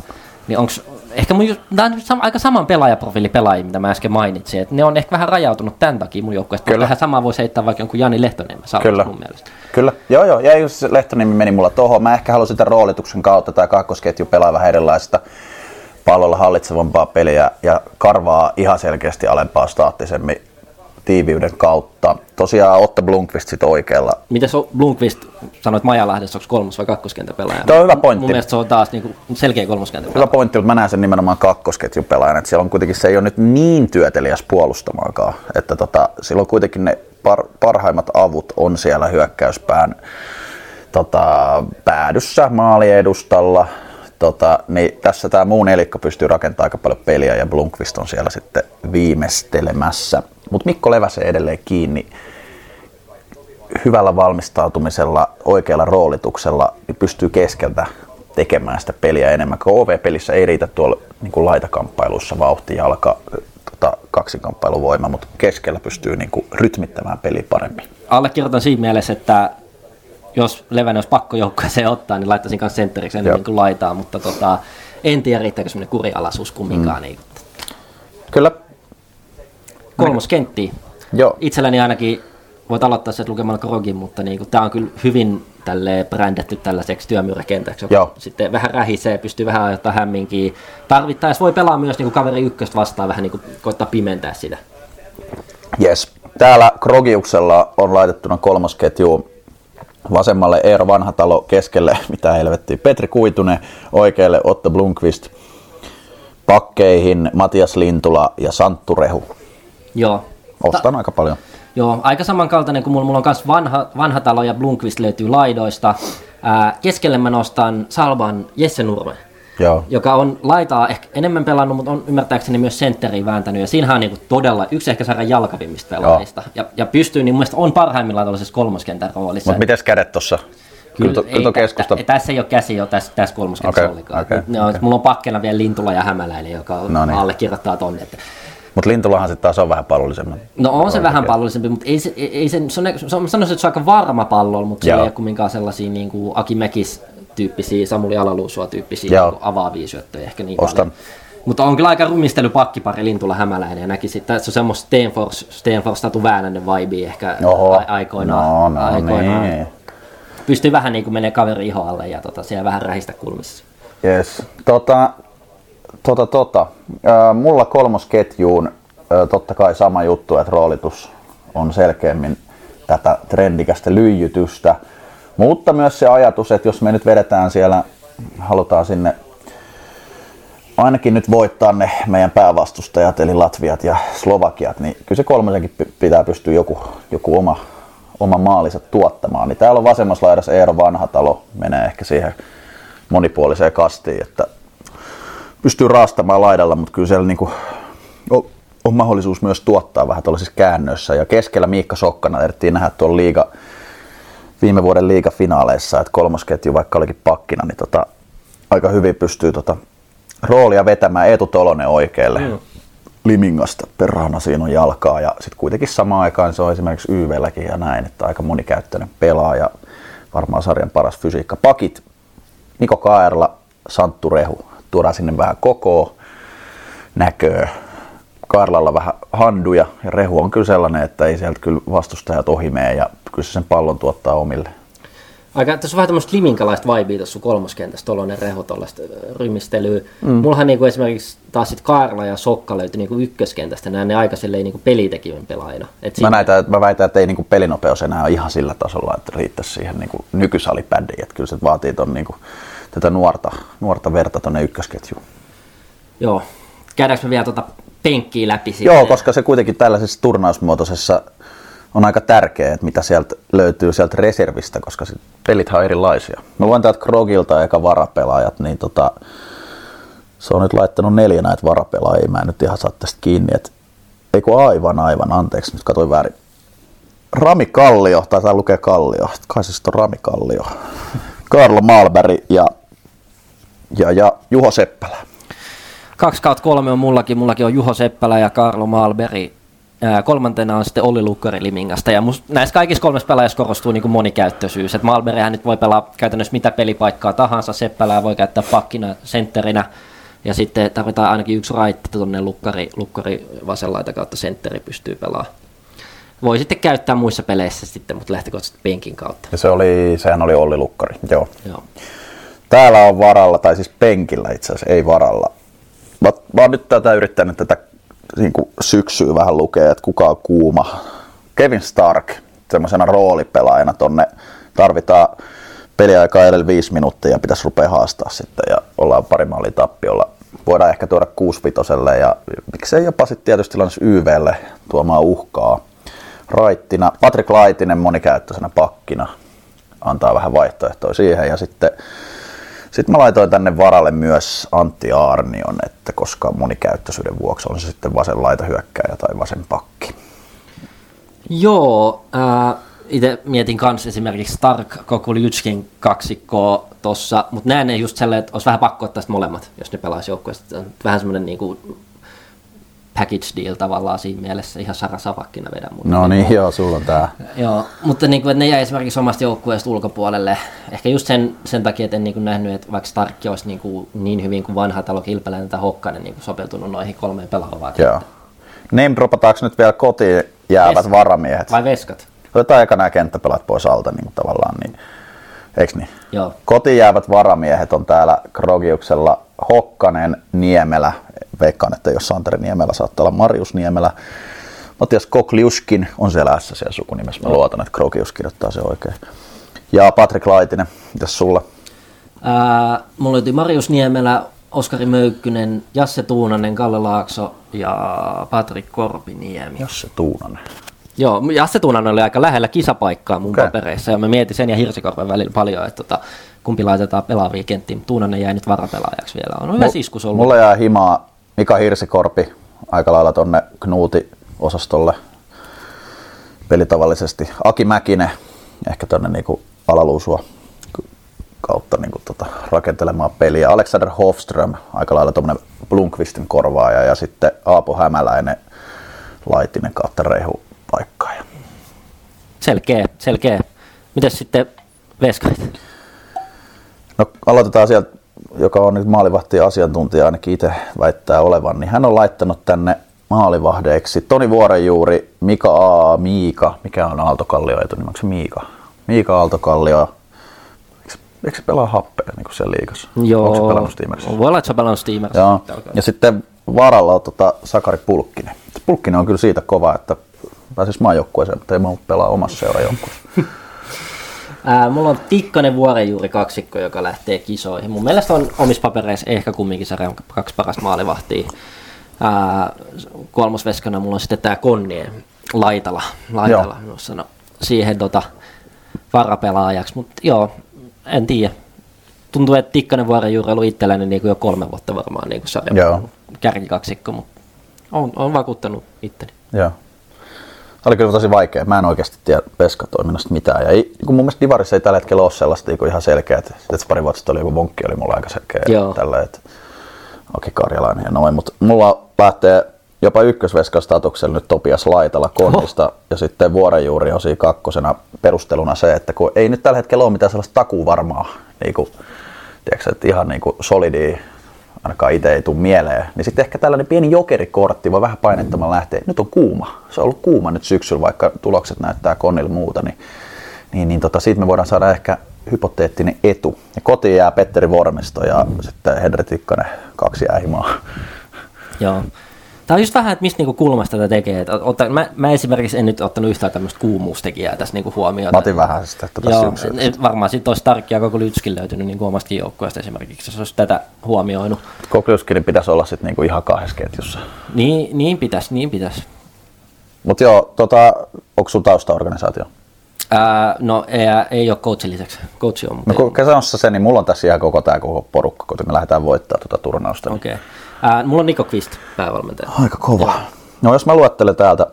Niin onks, ehkä mun, ju- tää on aika saman pelaajaprofiili pelaajia, mitä mä äsken mainitsin. Et ne on ehkä vähän rajautunut tämän takia mun joukkueesta. Kyllä. Vähän samaa voisi heittää vaikka jonkun Jani Lehtonen Kyllä. mun mielestä. Kyllä, joo joo, ja just se Lehtonimi meni mulla tohon. Mä ehkä halusin tämän roolituksen kautta, tämä kakkosketju pelaa vähän erilaista pallolla hallitsevampaa peliä ja karvaa ihan selkeästi alempaa staattisemmin tiiviyden kautta. Tosiaan Otto Blomqvist sit oikealla. Miten se Blomqvist sanoit Majalahdessa, onko kolmos- vai kakkoskentä pelaaja? Tuo on hyvä pointti. Mun mielestä se on taas niinku selkeä kolmoskentä Hyvä pointti, mutta mä näen sen nimenomaan kakkosketjun pelaajana, että siellä on kuitenkin, se ei ole nyt niin työteliäs puolustamaankaan, että tota, silloin kuitenkin ne par, parhaimmat avut on siellä hyökkäyspään tota, päädyssä, maaliedustalla, tota, niin tässä tämä muu nelikko pystyy rakentamaan aika paljon peliä ja Blomqvist on siellä sitten viimeistelemässä. Mutta Mikko Leväsen edelleen kiinni hyvällä valmistautumisella, oikealla roolituksella, niin pystyy keskeltä tekemään sitä peliä enemmän. KV-pelissä ei riitä tuolla niin kuin laitakamppailussa vauhti, jalka, tota, kaksikamppailuvoima, mutta keskellä pystyy niin kuin, rytmittämään peliä paremmin. Allekirjoitan siinä mielessä, että jos Levänen olisi pakko joukkueeseen ottaa, niin laittaisin kanssa sentteriksi enemmän Joo. kuin laitaa, mutta tota, en tiedä riittääkö semmoinen kurialaisuus kumminkaan. Mm. Niin. Kyllä, Kolmoskenttiä. joo. Itselläni ainakin voit aloittaa se lukemalla Krogin, mutta niin tämä on kyllä hyvin tälle brändätty tällaiseksi työmyräkentäksi, joka Joo. sitten vähän rähisee, pystyy vähän ajoittaa hämminkiä. Tarvittaessa voi pelaa myös niin kuin kaveri ykköstä vastaan, vähän niin kuin koittaa pimentää sitä. Yes. Täällä Krogiuksella on laitettuna kolmosketju vasemmalle Eero Vanhatalo, keskelle, mitä helvettiä, Petri Kuitunen, oikealle Otto Blomqvist, pakkeihin Matias Lintula ja Santtu Rehu. Joo. Ostan aika paljon. Joo, aika samankaltainen kuin mulla, mulla on myös vanha, vanha talo ja Blunkvist löytyy laidoista. Ää, keskelle mä nostan Salban Jesse Nurme, Joo. joka on laitaa ehkä enemmän pelannut, mutta on ymmärtääkseni myös sentteriin vääntänyt. Ja siinähän on niinku todella yksi ehkä sarjan jalkavimmista pelaajista. Ja, ja, pystyy, niin mun mielestä on parhaimmillaan tällaisessa kolmoskentän roolissa. Mutta mites kädet tossa? Kyllä, kyllä, ei, keskusta. tä, tässä ei ole käsi jo tässä, tässä kolmoskentässä Okei, ollenkaan. on, okei. Mulla on pakkena vielä Lintula ja Hämäläinen, joka No niin. allekirjoittaa tonne. Että Mutta Lintulahan sitten taas on vähän pallollisemman. No on se vähän pallollisempi, mutta ei se, ei, ei se, se, on, se on, sanoisin, että se on aika varma pallolla, mutta se Joo. ei ole kumminkaan sellaisia niin kuin Aki Mäkis tyyppisiä, Samuli Alaluusua tyyppisiä Joo. niin avaavia syöttöjä ehkä niin Ostan. paljon. Mutta on kyllä aika rumistelu pakkipari Lintula Hämäläinen ja näkisin, että se on semmoista Stenfors, Stenfors Tatu Väänänen vibe ehkä Oho. a, aikoinaan. No, no aikoinaan. niin. Pystyy vähän niin kuin menee kaveri iho alle ja tota, siellä vähän rähistä kulmissa. Yes. Tota, tota, tota. Mulla kolmosketjuun totta kai sama juttu, että roolitus on selkeämmin tätä trendikästä lyijytystä. Mutta myös se ajatus, että jos me nyt vedetään siellä, halutaan sinne ainakin nyt voittaa ne meidän päävastustajat, eli Latviat ja Slovakiat, niin kyllä se kolmosenkin pitää pystyä joku, joku oma, oma maalinsa tuottamaan. Niin täällä on vasemmassa laidassa Eero Vanhatalo, menee ehkä siihen monipuoliseen kastiin, että pystyy raastamaan laidalla, mutta kyllä siellä niinku on, on mahdollisuus myös tuottaa vähän tuollaisissa käännöissä. Ja keskellä Miikka Sokkana ehdittiin nähdä tuolla liiga, viime vuoden liigafinaaleissa, että kolmosketju vaikka olikin pakkina, niin tota, aika hyvin pystyy tota roolia vetämään Eetu Tolonen oikealle. Mm. Limingasta perhana siinä on jalkaa ja sitten kuitenkin samaan aikaan se on esimerkiksi YVlläkin ja näin, että aika monikäyttöinen pelaaja, varmaan sarjan paras fysiikka. Pakit, Niko Kaerla, Santtu Rehu, tuodaan sinne vähän kokoa, näköä. Karlalla vähän handuja ja Rehu on kyllä sellainen, että ei sieltä kyllä vastustajat ohi mene ja kyllä se sen pallon tuottaa omille. Aika, tässä on vähän tämmöistä liminkalaista vibea tuossa kolmoskentässä, tuollainen reho tuollaista rymistelyä. Mm. Mullahan niinku esimerkiksi taas sit Karla ja Sokka löytyi niinku ykköskentästä, nämä ne aika silleen niinku pelitekijän pelaajina. Et Mä, siinä, näitä, mä väitän, että ei niinku pelinopeus enää ole ihan sillä tasolla, että riittäisi siihen niinku nykysalipädiin. Että kyllä se vaatii ton niinku, tätä nuorta, nuorta verta tuonne ykkösketjuun. Joo. Käydäänkö me vielä tuota penkkiä läpi sitten? Joo, koska se kuitenkin tällaisessa turnausmuotoisessa on aika tärkeää, että mitä sieltä löytyy sieltä reservistä, koska sit pelithän on erilaisia. Mä luen täältä Krogilta eka varapelaajat, niin tota, se on nyt laittanut neljä näitä varapelaajia, mä en nyt ihan saa tästä kiinni, että eikö aivan aivan, anteeksi, nyt katsoin väärin. Rami Kallio, tai tää lukee Kallio, kai se sitten on Rami Kallio. Karlo Malberg ja, ja, ja Juho Seppälä. 2 kautta kolme on mullakin. Mullakin on Juho Seppälä ja Karlo Malberi. Ää, kolmantena on sitten Olli Lukkari Limingasta. Ja must, näissä kaikissa kolmessa pelaajassa korostuu niin monikäyttöisyys. Et Malberihän nyt voi pelaa käytännössä mitä pelipaikkaa tahansa. Seppälää voi käyttää pakkina, sentterinä. Ja sitten tarvitaan ainakin yksi raitti tuonne lukkari, lukkari vasenlaita kautta sentteri pystyy pelaamaan. Voi sitten käyttää muissa peleissä sitten, mutta lähtökohtaisesti penkin kautta. Ja se oli, sehän oli Olli Lukkari, joo. Joo. Täällä on varalla, tai siis penkillä itse asiassa, ei varalla. Mä, mä oon nyt tätä yrittänyt tätä niin kuin syksyä vähän lukea, että kuka on kuuma. Kevin Stark, semmoisena roolipelaajana tonne tarvitaan peliaikaa edellä viisi minuuttia ja pitäisi rupea haastaa sitten ja ollaan pari maalin tappiolla. Voidaan ehkä tuoda kuusvitoselle ja miksei jopa sitten tietysti tilanteessa YVlle tuomaan uhkaa. Raittina, Patrick Laitinen monikäyttöisenä pakkina antaa vähän vaihtoehtoja siihen ja sitten sitten mä laitoin tänne varalle myös Antti Aarnion, että koska monikäyttöisyyden vuoksi on se sitten vasen laita hyökkääjä tai vasen pakki. Joo, äh, itse mietin kanssa esimerkiksi Stark Kokulyutskin kaksikkoa tossa, mutta näen ne just sellainen, että olisi vähän pakko ottaa molemmat, jos ne pelaisi joukkueesta. Vähän semmoinen niinku package deal tavallaan siinä mielessä, ihan Sara Savakkina vedän mun. No niin, joo, sulla on tää. Joo, mutta niin kuin, että ne jäi esimerkiksi omasta joukkueesta ulkopuolelle. Ehkä just sen, sen takia, että en niin kuin nähnyt, että vaikka Starkki olisi niin, kuin, niin hyvin kuin vanha talo Kilpeläinen tai Hokkanen niin kuin sopeutunut noihin kolmeen pelaavaan. Joo. Name dropataanko nyt vielä kotiin jäävät Yes. varamiehet? Vai veskat? Otetaan eka nämä kenttäpelat pois alta niin kuin tavallaan, niin Eiks niin? Joo. Kotiin jäävät varamiehet on täällä Krogiuksella Hokkanen, Niemelä, veikkaan, että jos Santeri Niemelä saattaa olla Marius Niemelä. Matias Kokliuskin on siellä S siellä sukunimessä. Mä luotan, että Krogius kirjoittaa se oikein. Ja Patrik Laitinen, mitäs sulla? Ää, mulla löytyi Marius Niemelä, Oskari Möykkynen, Jasse Tuunanen, Kalle Laakso ja Patrik Korpiniemi. Jasse Tuunanen. Joo, ja se tunan oli aika lähellä kisapaikkaa mun okay. papereissa, ja mä mietin sen ja Hirsikorven välillä paljon, että tota, kumpi laitetaan pelaavia kenttiin, Tuunanen jäi nyt varapelaajaksi vielä. On hyvä siskus ollut. Mulla jää himaa Mika Hirsikorpi aika lailla tonne Knuuti-osastolle pelitavallisesti. Aki Mäkinen ehkä tonne niinku alaluusua kautta niinku tota rakentelemaan peliä. Alexander Hofström aika lailla tommonen Blunkvistin korvaaja ja sitten Aapo Hämäläinen Laitinen kautta Reihu paikkaaja. Selkeä, selkeä. Mitäs sitten veskarit? No aloitetaan sieltä, joka on nyt maalivahti asiantuntija ainakin itse väittää olevan, niin hän on laittanut tänne maalivahdeiksi Toni Vuorenjuuri, Mika A. Miika, mikä on Aaltokallio se Miika? Miika Aaltokallio, eikö, se pelaa happea niin siellä liigassa? Joo. Onko se pelannut Steamerissa? Voi olla, että se on pelannut Steamerissa. Joo. Ja sitten vaaralla on tota Sakari Pulkkinen. Pulkkinen on kyllä siitä kova, että pääsisi maajoukkueeseen, mutta ei mä pelaa omassa seurajoukkueessa. Ää, mulla on Tikkanen Vuorenjuuri kaksikko, joka lähtee kisoihin. Mun mielestä on omissa papereissa ehkä kumminkin sarjan kaksi parasta maalivahtia. Ää, kolmosveskana mulla on sitten tää Konnien Laitala. Laitala joo. sano siihen tota, varapelaajaksi, mutta joo, en tiedä. Tuntuu, että Tikkanen Vuorenjuuri on ollut itselläni niin kuin jo kolme vuotta varmaan niin kuin sarjan kärkikaksikko, mutta on, on vakuuttanut itteni. Joo. Oli kyllä tosi vaikea. Mä en oikeasti tiedä veskatoiminnasta mitään. Ja ei, kun mun mielestä Divarissa ei tällä hetkellä ole sellaista niin ihan selkeää. Että että pari vuotta sitten oli joku vonkki, oli mulla aika selkeä. Joo. Tällä, että Aki Karjalainen ja noin. Mutta mulla lähtee jopa ykkösveskan statuksella nyt Topias Laitala Konnista. Ja sitten Vuorenjuuri on siinä kakkosena perusteluna se, että kun ei nyt tällä hetkellä ole mitään sellaista takuvarmaa, niin kuin, tiedätkö, että ihan niin kuin solidia ainakaan itse ei tule mieleen, niin sitten ehkä tällainen pieni jokerikortti voi vähän painettamalla lähteä. Nyt on kuuma. Se on ollut kuuma nyt syksyllä, vaikka tulokset näyttää Konnille muuta, niin, niin, niin tota, siitä me voidaan saada ehkä hypoteettinen etu. Ja kotiin jää Petteri Vormisto ja sitten Henri Tikkanen, kaksi jää himaa. Joo. Tämä on just vähän, että mistä niinku kulmasta tätä tekee. Otta, mä, mä, esimerkiksi en nyt ottanut yhtään tämmöistä kuumuustekijää tässä niinku huomioon. Mä otin vähän sitä tätä Joo, et varmaan sitten olisi tarkkia koko Lytskin löytynyt niin omastakin joukkueesta esimerkiksi, jos olisi tätä huomioinut. Kokliuskinin pitäisi olla sitten niinku ihan kahdessa ketjussa. Niin, niin pitäisi, niin pitäisi. Mutta joo, tota, onko sun taustaorganisaatio? Ää, no ei, ei ole coachin lisäksi. Coachi on, No kun sanossa se, niin mulla on tässä ihan koko tämä koko porukka, kun me lähdetään voittaa tuota turnausta. niin- Okei. Okay. Mulla on Niko Kvist päävalmentaja. Aika kova. No jos mä luettelen täältä,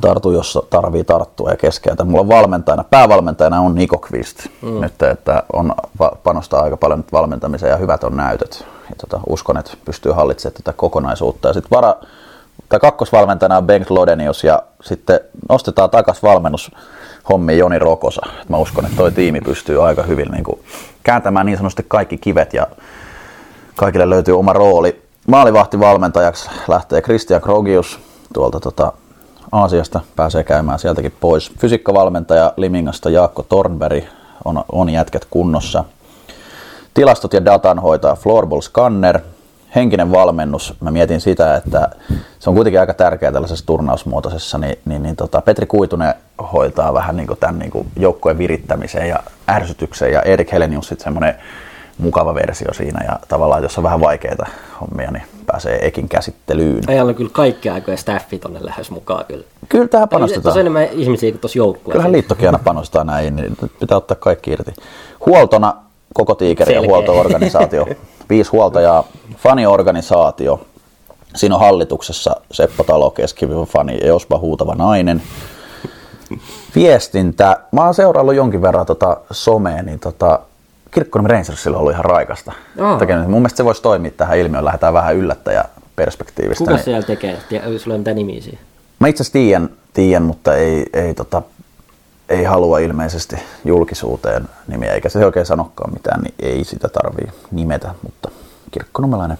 tartu, jossa tarvii tarttua ja keskeytä. Mulla on valmentajana, päävalmentajana on Niko Kvist. Mm. Nyt, että on panostaa aika paljon nyt valmentamiseen ja hyvät on näytöt. Ja tota, uskon, että pystyy hallitsemaan tätä kokonaisuutta. Ja sitten vara, tai kakkosvalmentajana on Bengt Lodenius ja sitten nostetaan takas valmennus hommi Joni Rokosa. Et mä uskon, että toi tiimi pystyy aika hyvin niin kuin, kääntämään niin sanotusti kaikki kivet ja kaikille löytyy oma rooli. Maalivahtivalmentajaksi lähtee Christian Krogius tuolta tota, Aasiasta, pääsee käymään sieltäkin pois. Fysiikkavalmentaja Limingasta Jaakko Tornberg on, on jätkät kunnossa. Tilastot ja datan hoitaa Floorball Scanner. Henkinen valmennus, mä mietin sitä, että se on kuitenkin aika tärkeää tällaisessa turnausmuotoisessa, niin, niin, niin tota, Petri Kuitunen hoitaa vähän niin kuin tämän niin kuin virittämiseen ja ärsytykseen ja Erik Helenius sitten semmoinen mukava versio siinä ja tavallaan jos on vähän vaikeita hommia, niin pääsee ekin käsittelyyn. Ei ole kyllä kaikkia aikoja staffi tonne lähes mukaan kyllä. Kyllä tähän Tuossa panostetaan. on enemmän ihmisiä kuin tuossa joukkueessa. Kyllähän liittokin aina panostaa näin, niin pitää ottaa kaikki irti. Huoltona koko tiikeri ja huoltoorganisaatio. Viisi huoltajaa, faniorganisaatio. Siinä on hallituksessa Seppo Talo, keskiviivan fani ja Jospa Huutava nainen. Viestintä. Mä oon seuraillut jonkin verran tota somea, niin tota, Kirkkonen Rangersilla on ollut ihan raikasta. Aa. Tekeminen. Mun mielestä se voisi toimia tähän ilmiöön, lähdetään vähän yllättäjä perspektiivistä. Kuka niin- siellä tekee? Sulla ei mitään nimiä siihen. Mä itse asiassa tiedän, tiedän mutta ei, ei, tota, ei halua ilmeisesti julkisuuteen nimiä, eikä se oikein sanokaan mitään, niin ei sitä tarvii nimetä, mutta kirkkonummelainen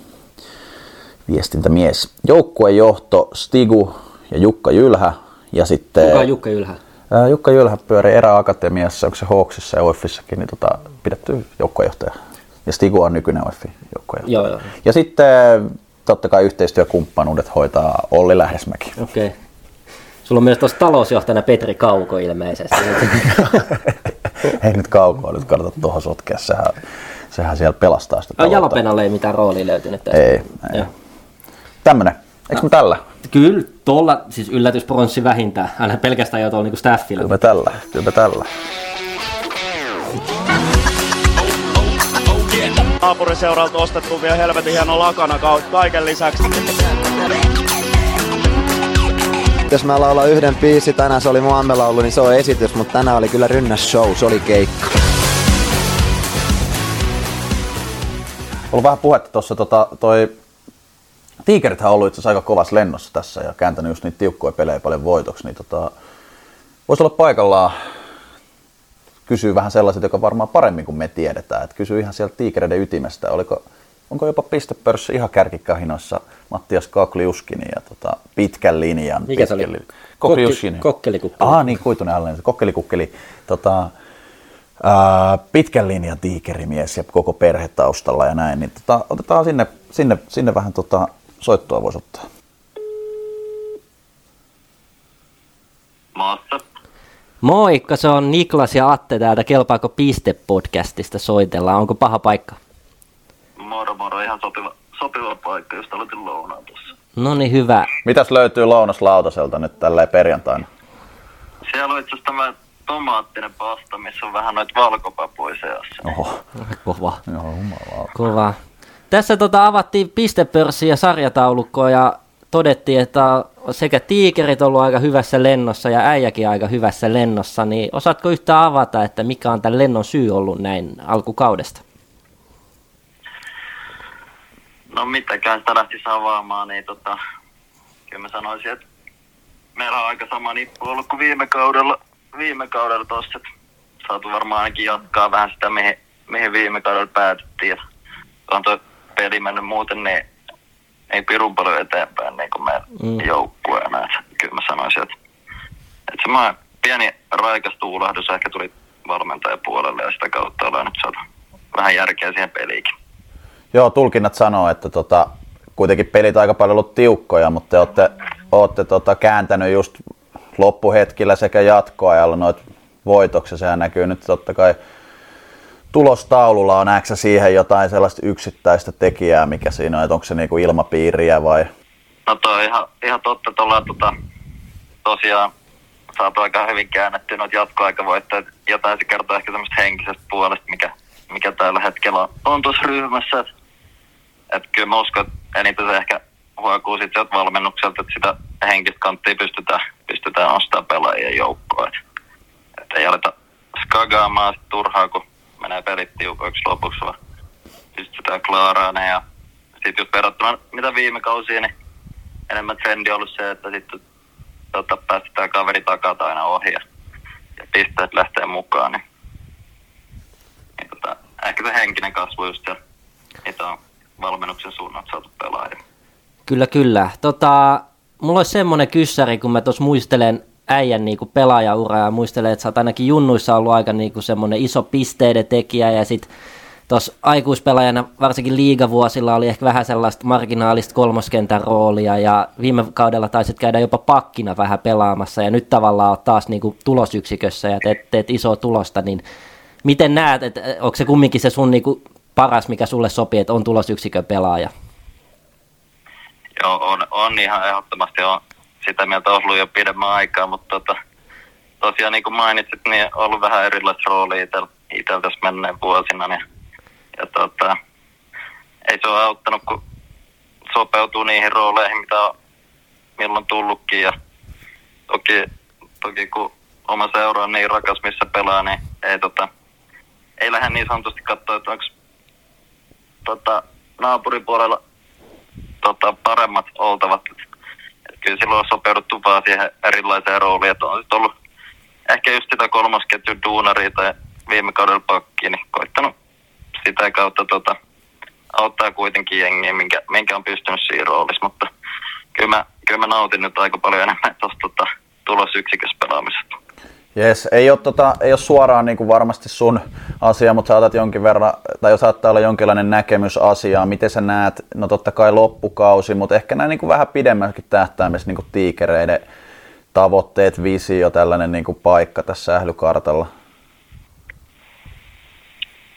viestintämies. Joukkuejohto Stigu ja Jukka Jylhä ja sitten... Kuka on Jukka Ylhä? Ää, Jukka Jylhä pyörii eräakatemiassa, onko se Hawksissa ja OIFissakin, niin tota, pidetty joukkuejohtaja. Ja Stigu on nykyinen OIFin joukkuejohtaja. Joo, joo. Ja sitten totta kai yhteistyökumppanuudet hoitaa Olli Lähdesmäki. Okei. Okay. Sulla on myös tuossa talousjohtajana Petri Kauko ilmeisesti. Ei nyt kaukoa nyt kannata tuohon sotkea, sehän, sehän siellä pelastaa sitä taloutta. Jalopenalle ei mitään roolia löytynyt tästä. Ei, ei. Joo. Tämmönen. Eikö me tällä? Kyllä, tuolla siis yllätyspronssi vähintään. Älä pelkästään jo tuolla niinku staffilla. Kyllä me tällä, kyllä me tällä. Naapuriseuralta ostettu vielä helvetin hieno lakana ka- kaiken lisäksi. Jos mä laulan yhden biisi, tänään se oli Muamme laulu, niin se on esitys, mutta tänään oli kyllä rynnäs show, se oli keikka. ollut vähän puhetta tuossa, tota, toi Tiikerithän on ollut itse asiassa aika kovassa lennossa tässä ja kääntänyt just niitä tiukkoja pelejä paljon voitoksi, niin tota, voisi olla paikallaan kysyä vähän sellaiset, joka varmaan paremmin kuin me tiedetään, että kysyy ihan sieltä tiikereiden ytimestä, oliko, onko jopa pistepörssi ihan kärkikahinoissa Mattias Kokliuskinin ja tota, pitkän linjan. Mikä se oli? Kokliuskinin. Kokkelikukkeli. Ah niin, Kuitunen Allen, se kokkelikukkeli. Tota, ää, pitkän linjan tiikerimies ja koko perhe taustalla ja näin, niin tota, otetaan sinne, sinne, sinne vähän tota, soittoa voisi ottaa. Moikka, se on Niklas ja Atte täältä Kelpaako Piste-podcastista soitellaan. Onko paha paikka? Moro moro, ihan sopiva, sopiva paikka, just aloitin lounaan tuossa. No niin, hyvä. Mitäs löytyy lounaslautaselta nyt tällä perjantaina? Siellä on itse asiassa tämä tomaattinen pasta, missä on vähän noita valkopapuja seassa. Oho, Kova. joo. Kova. Tässä tota avattiin pistepörssi ja sarjataulukkoa ja todettiin, että sekä tiikerit on ollut aika hyvässä lennossa ja äijäkin aika hyvässä lennossa, niin osaatko yhtään avata, että mikä on tämän lennon syy ollut näin alkukaudesta? No mitäkään sitä lähtisi avaamaan, niin tota, kyllä mä sanoisin, että meillä on aika sama nippu ollut kuin viime kaudella, viime kaudella tossa, että saatu varmaan ainakin jatkaa vähän sitä, mihin, mihin viime kaudella päätettiin. Ja on tuo peli mennyt muuten, niin ei pirun paljon eteenpäin niin kuin meidän Mm. joukkueena. Kyllä mä sanoisin, että, että semmoinen pieni raikas tuulahdus ehkä tuli valmentajapuolelle ja sitä kautta ollaan nyt saatu vähän järkeä siihen peliikin. Joo, tulkinnat sanoo, että tota, kuitenkin pelit aika paljon ollut tiukkoja, mutta te olette, olette tota, kääntänyt just loppuhetkillä sekä jatkoajalla noit voitoksia. Sehän näkyy nyt totta kai tulostaululla. On näetkö siihen jotain sellaista yksittäistä tekijää, mikä siinä on, että onko se niinku ilmapiiriä vai? No toi on ihan, ihan totta, että ollaan tota, tosiaan saatu aika hyvin käännettyä noita jatkoaikavoitteet. Jotain se kertoo ehkä semmoista henkisestä puolesta, mikä, mikä tällä hetkellä on, on tuossa ryhmässä. Et, et kyllä mä uskon, että eniten se ehkä huokuu sit sieltä valmennukselta, että sitä henkistä kanttia pystytään, pystytään nostamaan pelaajien joukkoon. Et, et ei aleta skagaamaan turhaa, kun menee pelit tiukoiksi lopuksi, vaan pystytään klaaraan ne. Ja sitten just verrattuna mitä viime kausiin, niin enemmän trendi on ollut se, että sitten tota, päästetään kaveri takaa aina ohi ja, ja pisteet lähtee mukaan. Niin, niin tota, ehkä se henkinen kasvu just se, mitä on valmennuksen suunnalta saatu pelaajia. Kyllä, kyllä. Tota, mulla olisi semmoinen kyssäri, kun mä tuossa muistelen äijän niinku pelaajauraa ja muistelen, että sä oot ainakin junnuissa ollut aika niinku semmoinen iso pisteiden tekijä ja sit tuossa aikuispelaajana, varsinkin liigavuosilla, oli ehkä vähän sellaista marginaalista kolmoskentän roolia ja viime kaudella taisit käydä jopa pakkina vähän pelaamassa ja nyt tavallaan oot taas niinku tulosyksikössä ja teet, teet isoa tulosta, niin miten näet, että onko se kumminkin se sun niinku paras, mikä sulle sopii, että on tulosyksikön pelaaja? Joo, on, on ihan ehdottomasti on sitä mieltä ollut jo pidemmän aikaa, mutta tota, tosiaan niin kuin mainitsit, niin on ollut vähän erilaista roolia itsellä itel tässä menneen vuosina. Niin, ja tota, ei se ole auttanut, kun sopeutuu niihin rooleihin, mitä on milloin tullutkin. Ja toki, toki kun oma seura on niin rakas, missä pelaa, niin ei, tota, ei lähde niin sanotusti katsoa, että onko tota, naapuripuolella tota, paremmat oltavat. Kyllä silloin on sopeuduttu vaan siihen erilaiseen rooliin, että on sit ollut ehkä just sitä kolmosketjun duunaria tai viime kaudella pakkiin, niin koittanut sitä kautta tota, auttaa kuitenkin jengiä, minkä, minkä on pystynyt siinä roolissa, mutta kyllä mä, kyllä mä nautin nyt aika paljon enemmän tuosta tota, tulosyksikössä pelaamisesta. Jes, ei ole, tota, ei ole suoraan niin kuin varmasti sun asia, mutta saatat jonkin verran, tai saattaa olla jonkinlainen näkemys asiaa. Miten sä näet, no totta kai loppukausi, mutta ehkä näin niin kuin vähän pidemmälläkin tähtäimessä niin kuin tiikereiden tavoitteet, visio, tällainen niin kuin paikka tässä sählykartalla.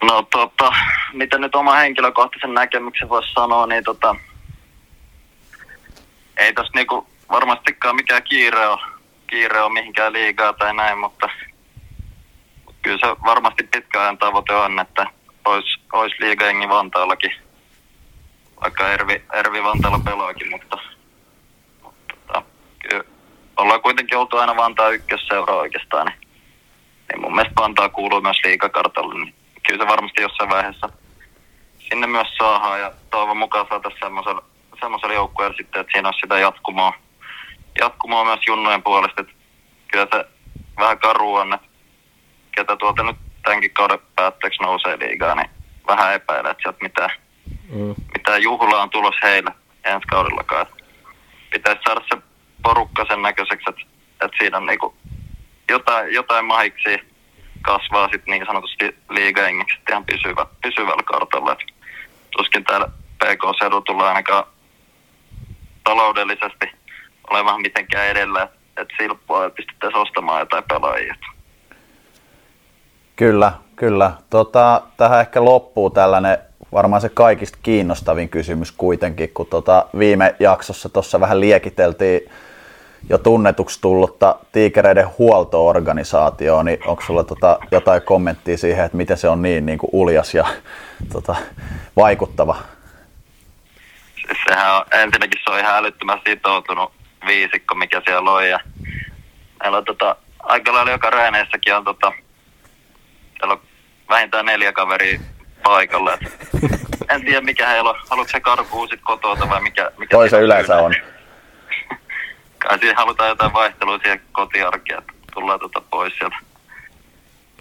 No tota, mitä nyt oma henkilökohtaisen näkemyksen voisi sanoa, niin tota, ei tossa niinku varmastikaan mikään kiire on, kiire on mihinkään liigaa tai näin, mutta kyllä se varmasti pitkäajan tavoite on, että olisi, olisi liigajengi Vantaallakin, vaikka Ervi, Ervi Vantaalla pelaakin, mutta, mutta tota, kyllä ollaan kuitenkin oltu aina Vantaa ykkösseura oikeastaan, niin, niin mun mielestä Vantaa kuuluu myös liigakartalle, niin kyllä se varmasti jossain vaiheessa sinne myös saadaan. Ja toivon mukaan saataisiin semmoisella joukkueella sitten, että siinä olisi sitä jatkumoa, jatkumoa myös junnojen puolesta, että kyllä se vähän karu on, että ketä tuolta nyt tämänkin kauden päätteeksi nousee liigaa, niin vähän epäilee, että sieltä mitään, Mm. mitään juhlaa on tulos heille ensi kaudellakaan. Että pitäisi saada se porukka sen näköiseksi, että, että siinä on niinku jotain, jotain mahiksi kasvaa sitten niin sanotusti liigaengiksi ihan pysyvä, pysyvällä kartalla. Et tuskin täällä PK-seudulla tulee ainakaan taloudellisesti olemaan mitenkään edellä, että et silppua ja pystyttäisiin ostamaan jotain pelaajia. Kyllä, kyllä. Tota, tähän ehkä loppuu tällainen varmaan se kaikista kiinnostavin kysymys kuitenkin, kun tota viime jaksossa tuossa vähän liekiteltiin jo tunnetuksi tullutta tiikereiden huoltoorganisaatioa, niin onko sulla tota jotain kommenttia siihen, että miten se on niin, niin kuin uljas ja tota, vaikuttava? Siis sehän on, ensinnäkin se on ihan älyttömän sitoutunut viisikko, mikä siellä on. Ja meillä on tota, aika lailla joka reeneissäkin on tota, siellä on vähintään neljä kaveria paikalla. Et en tiedä mikä heillä on. Haluatko se karkuu sit kotota vai mikä? mikä Toi se yleensä on. Kai siihen halutaan jotain vaihtelua siihen kotiarkeen, että tullaan tota pois sieltä,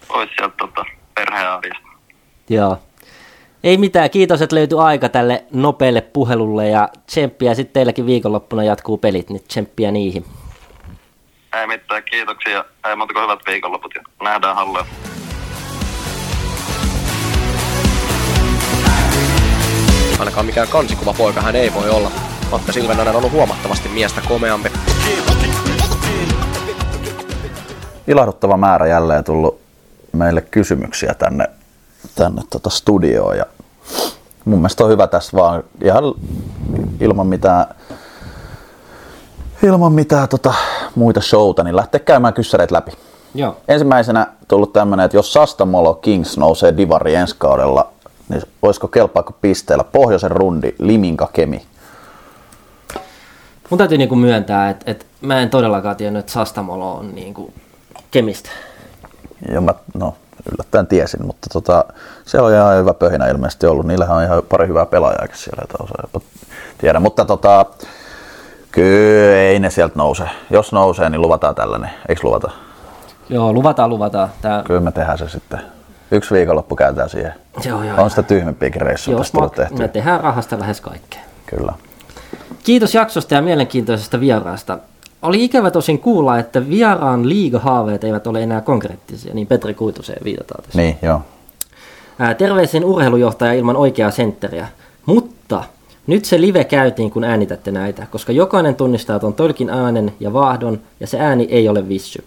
pois sieltä tota perhearjesta. Joo. Ei mitään, kiitos, että löytyi aika tälle nopealle puhelulle ja tsemppiä sitten teilläkin viikonloppuna jatkuu pelit, niin tsemppiä niihin. Ei mitään, kiitoksia. Ei muuta kuin hyvät viikonloput ja nähdään halleilla. Ainakaan mikään kansikuva poika hän ei voi olla. Matta Silvenainen on ollut huomattavasti miestä komeampi. Ilahduttava määrä jälleen tullut meille kysymyksiä tänne, tänne tota studioon ja mun mielestä on hyvä tässä vaan ihan ilman mitään ilman mitään tota, muita showta, niin lähteä käymään kyssäreitä läpi. Joo. Ensimmäisenä tullut tämmönen, että jos Sastamolo Kings nousee Divari ensi kaudella, niin olisiko kelpaako pisteellä pohjoisen rundi Liminka Kemi? Mun täytyy niinku myöntää, että, että mä en todellakaan tiennyt, että Sastamolo on niinku kemistä. Ja mä, no, yllättäen tiesin, mutta tota, se on ihan hyvä pöhinä ilmeisesti ollut. Niillähän on ihan pari hyvää pelaajaakin siellä, jota osaa jopa tiedä. Mutta tota, kyllä ei ne sieltä nouse. Jos nousee, niin luvataan tällainen. Eikö luvata? Joo, luvataan, luvataan. Tää, Kyllä me tehdään se sitten. Yksi viikonloppu käytetään siihen. joo, joo. On sitä tyhmempiäkin reissuja tästä tullut tehty. me tehdään rahasta lähes kaikkea. Kyllä. Kiitos jaksosta ja mielenkiintoisesta vieraasta. Oli ikävä tosin kuulla, että vieraan liigahaaveet eivät ole enää konkreettisia, niin Petri Kuituseen viitataan tässä. Niin, joo. Ää, terveisin urheilujohtaja ilman oikeaa sentteriä. Mutta nyt se live käytiin, kun äänitätte näitä, koska jokainen tunnistaa tuon tolkin äänen ja vaahdon, ja se ääni ei ole vissy.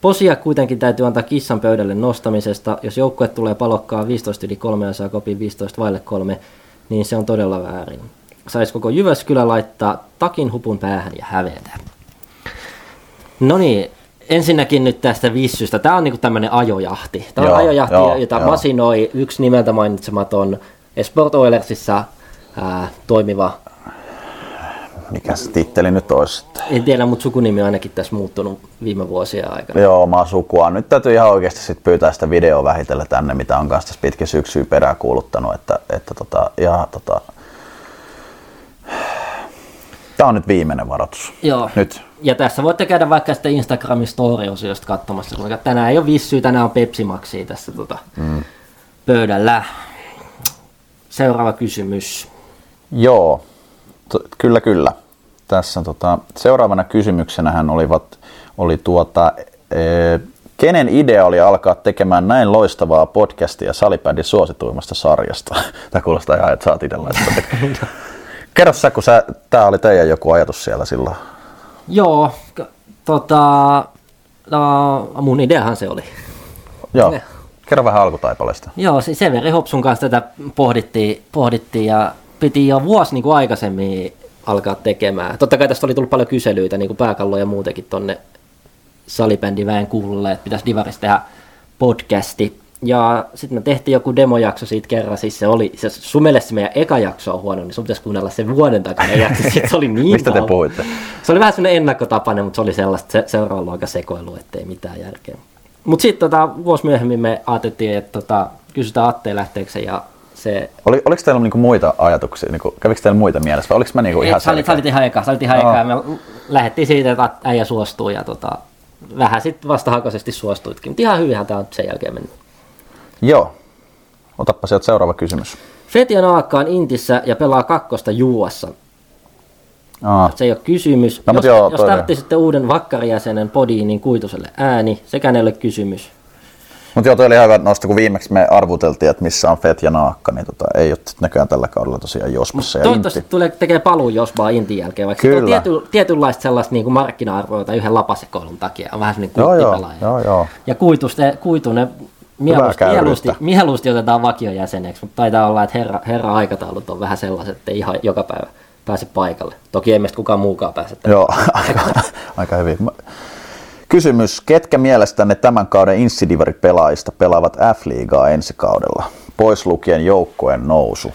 Posia kuitenkin täytyy antaa kissan pöydälle nostamisesta. Jos joukkue tulee palokkaa 15 yli 3 ja saa kopin 15 vaille 3, niin se on todella väärin. Saisi koko Jyväskylä laittaa takin hupun päähän ja hävetä. No niin, ensinnäkin nyt tästä vissystä. Tämä on niinku tämmöinen ajojahti. Tämä on Joo, ajojahti, joo, jota joo. masinoi yksi nimeltä mainitsematon Sport Oilersissa ää, toimiva, Mikä se titteli nyt olisi en tiedä, mutta sukunimi on ainakin tässä muuttunut viime vuosien aikana. Joo, omaa sukua. Nyt täytyy ihan oikeasti sit pyytää sitä videoa vähitellen tänne, mitä on kanssa tässä pitkin syksyä perään kuuluttanut, että, että tota, ja, tota, Tämä on nyt viimeinen varoitus. Joo. Nyt. Ja tässä voitte käydä vaikka sitten Instagramin story-osiosta katsomassa, kuinka tänään ei ole vissyä, tänään on Pepsi Maxia tässä tota, mm. pöydällä. Seuraava kysymys. Joo, T- kyllä kyllä. Tässä tota, seuraavana kysymyksenähän olivat, oli tuota, e, kenen idea oli alkaa tekemään näin loistavaa podcastia Salipädin suosituimmasta sarjasta? Tämä kuulostaa ihan, että sä oot itse. Kerro sä, kun sä, tää oli teidän joku ajatus siellä silloin. Joo, tota, no, mun ideahan se oli. Joo, Ne. kerro vähän alkutaipaleesta. Joo, se Severi Hopsun kanssa tätä pohdittiin, pohdittiin ja piti jo vuosi niin kuin aikaisemmin alkaa tekemään. Totta kai tästä oli tullut paljon kyselyitä, niin kuin pääkallo ja muutenkin tonne salibändiväen kuululle, että pitäisi Divarissa tehdä podcasti. Ja sitten me tehtiin joku demojakso siitä kerran, siis se oli, se, sun mielestä se meidän eka jakso on huono, niin sun pitäisi kuunnella se vuoden takainen jakso, sit se oli niin Mistä te puhuitte? Se oli vähän sellainen ennakkotapainen, mutta se oli sellaista se, seuraavan luokan sekoilu, ettei mitään järkeä. Mutta sitten tota, vuosi myöhemmin me ajateltiin, että tota, kysytään Atteen lähteekö se, ja se... Oli, oliko teillä niinku muita ajatuksia, niinku, kävikö teillä muita mielessä vai oliko mä niinku ihan olit, sä olit ihan eka, sä olit ihan eka, me lähdettiin siitä, että äijä suostuu, ja tota, vähän sitten vastahakoisesti suostuitkin, mutta ihan hyvinhän tämä on sen jälkeen mennyt. Joo. Otappa sieltä seuraava kysymys. Fetian Aakka on Intissä ja pelaa kakkosta Juuassa. Aa, Se ei ole kysymys. No, jos joo, jos tarvitsisitte uuden vakkarijäsenen podiin, niin kuituselle ääni. Sekään ei ole kysymys. Mutta joo, toi oli ihan hyvä nosto, kun viimeksi me arvuteltiin, että missä on Fet ja Naakka, niin tota, ei ole näköjään tällä kaudella tosiaan Josmassa ja Toivottavasti Intti. tulee tekee paluu Josbaa Intin jälkeen, vaikka se on Kyllä. tiety, tietynlaista sellaista niin kuin markkina-arvoa jota yhden lapasekoilun takia. On vähän semmoinen Joo, joo, kulttipelaaja. joo, joo. Ja kuituste, kuitunen mieluusti, mieluusti, mieluusti otetaan vakiojäseneksi, mutta taitaa olla, että herra, herra aikataulut on vähän sellaiset, että ei ihan joka päivä pääse paikalle. Toki ei meistä kukaan muukaan pääse. Joo, aika, aika hyvin. Kysymys, ketkä mielestänne tämän kauden Insidivari-pelaajista pelaavat F-liigaa ensi kaudella? Pois lukien joukkueen nousu.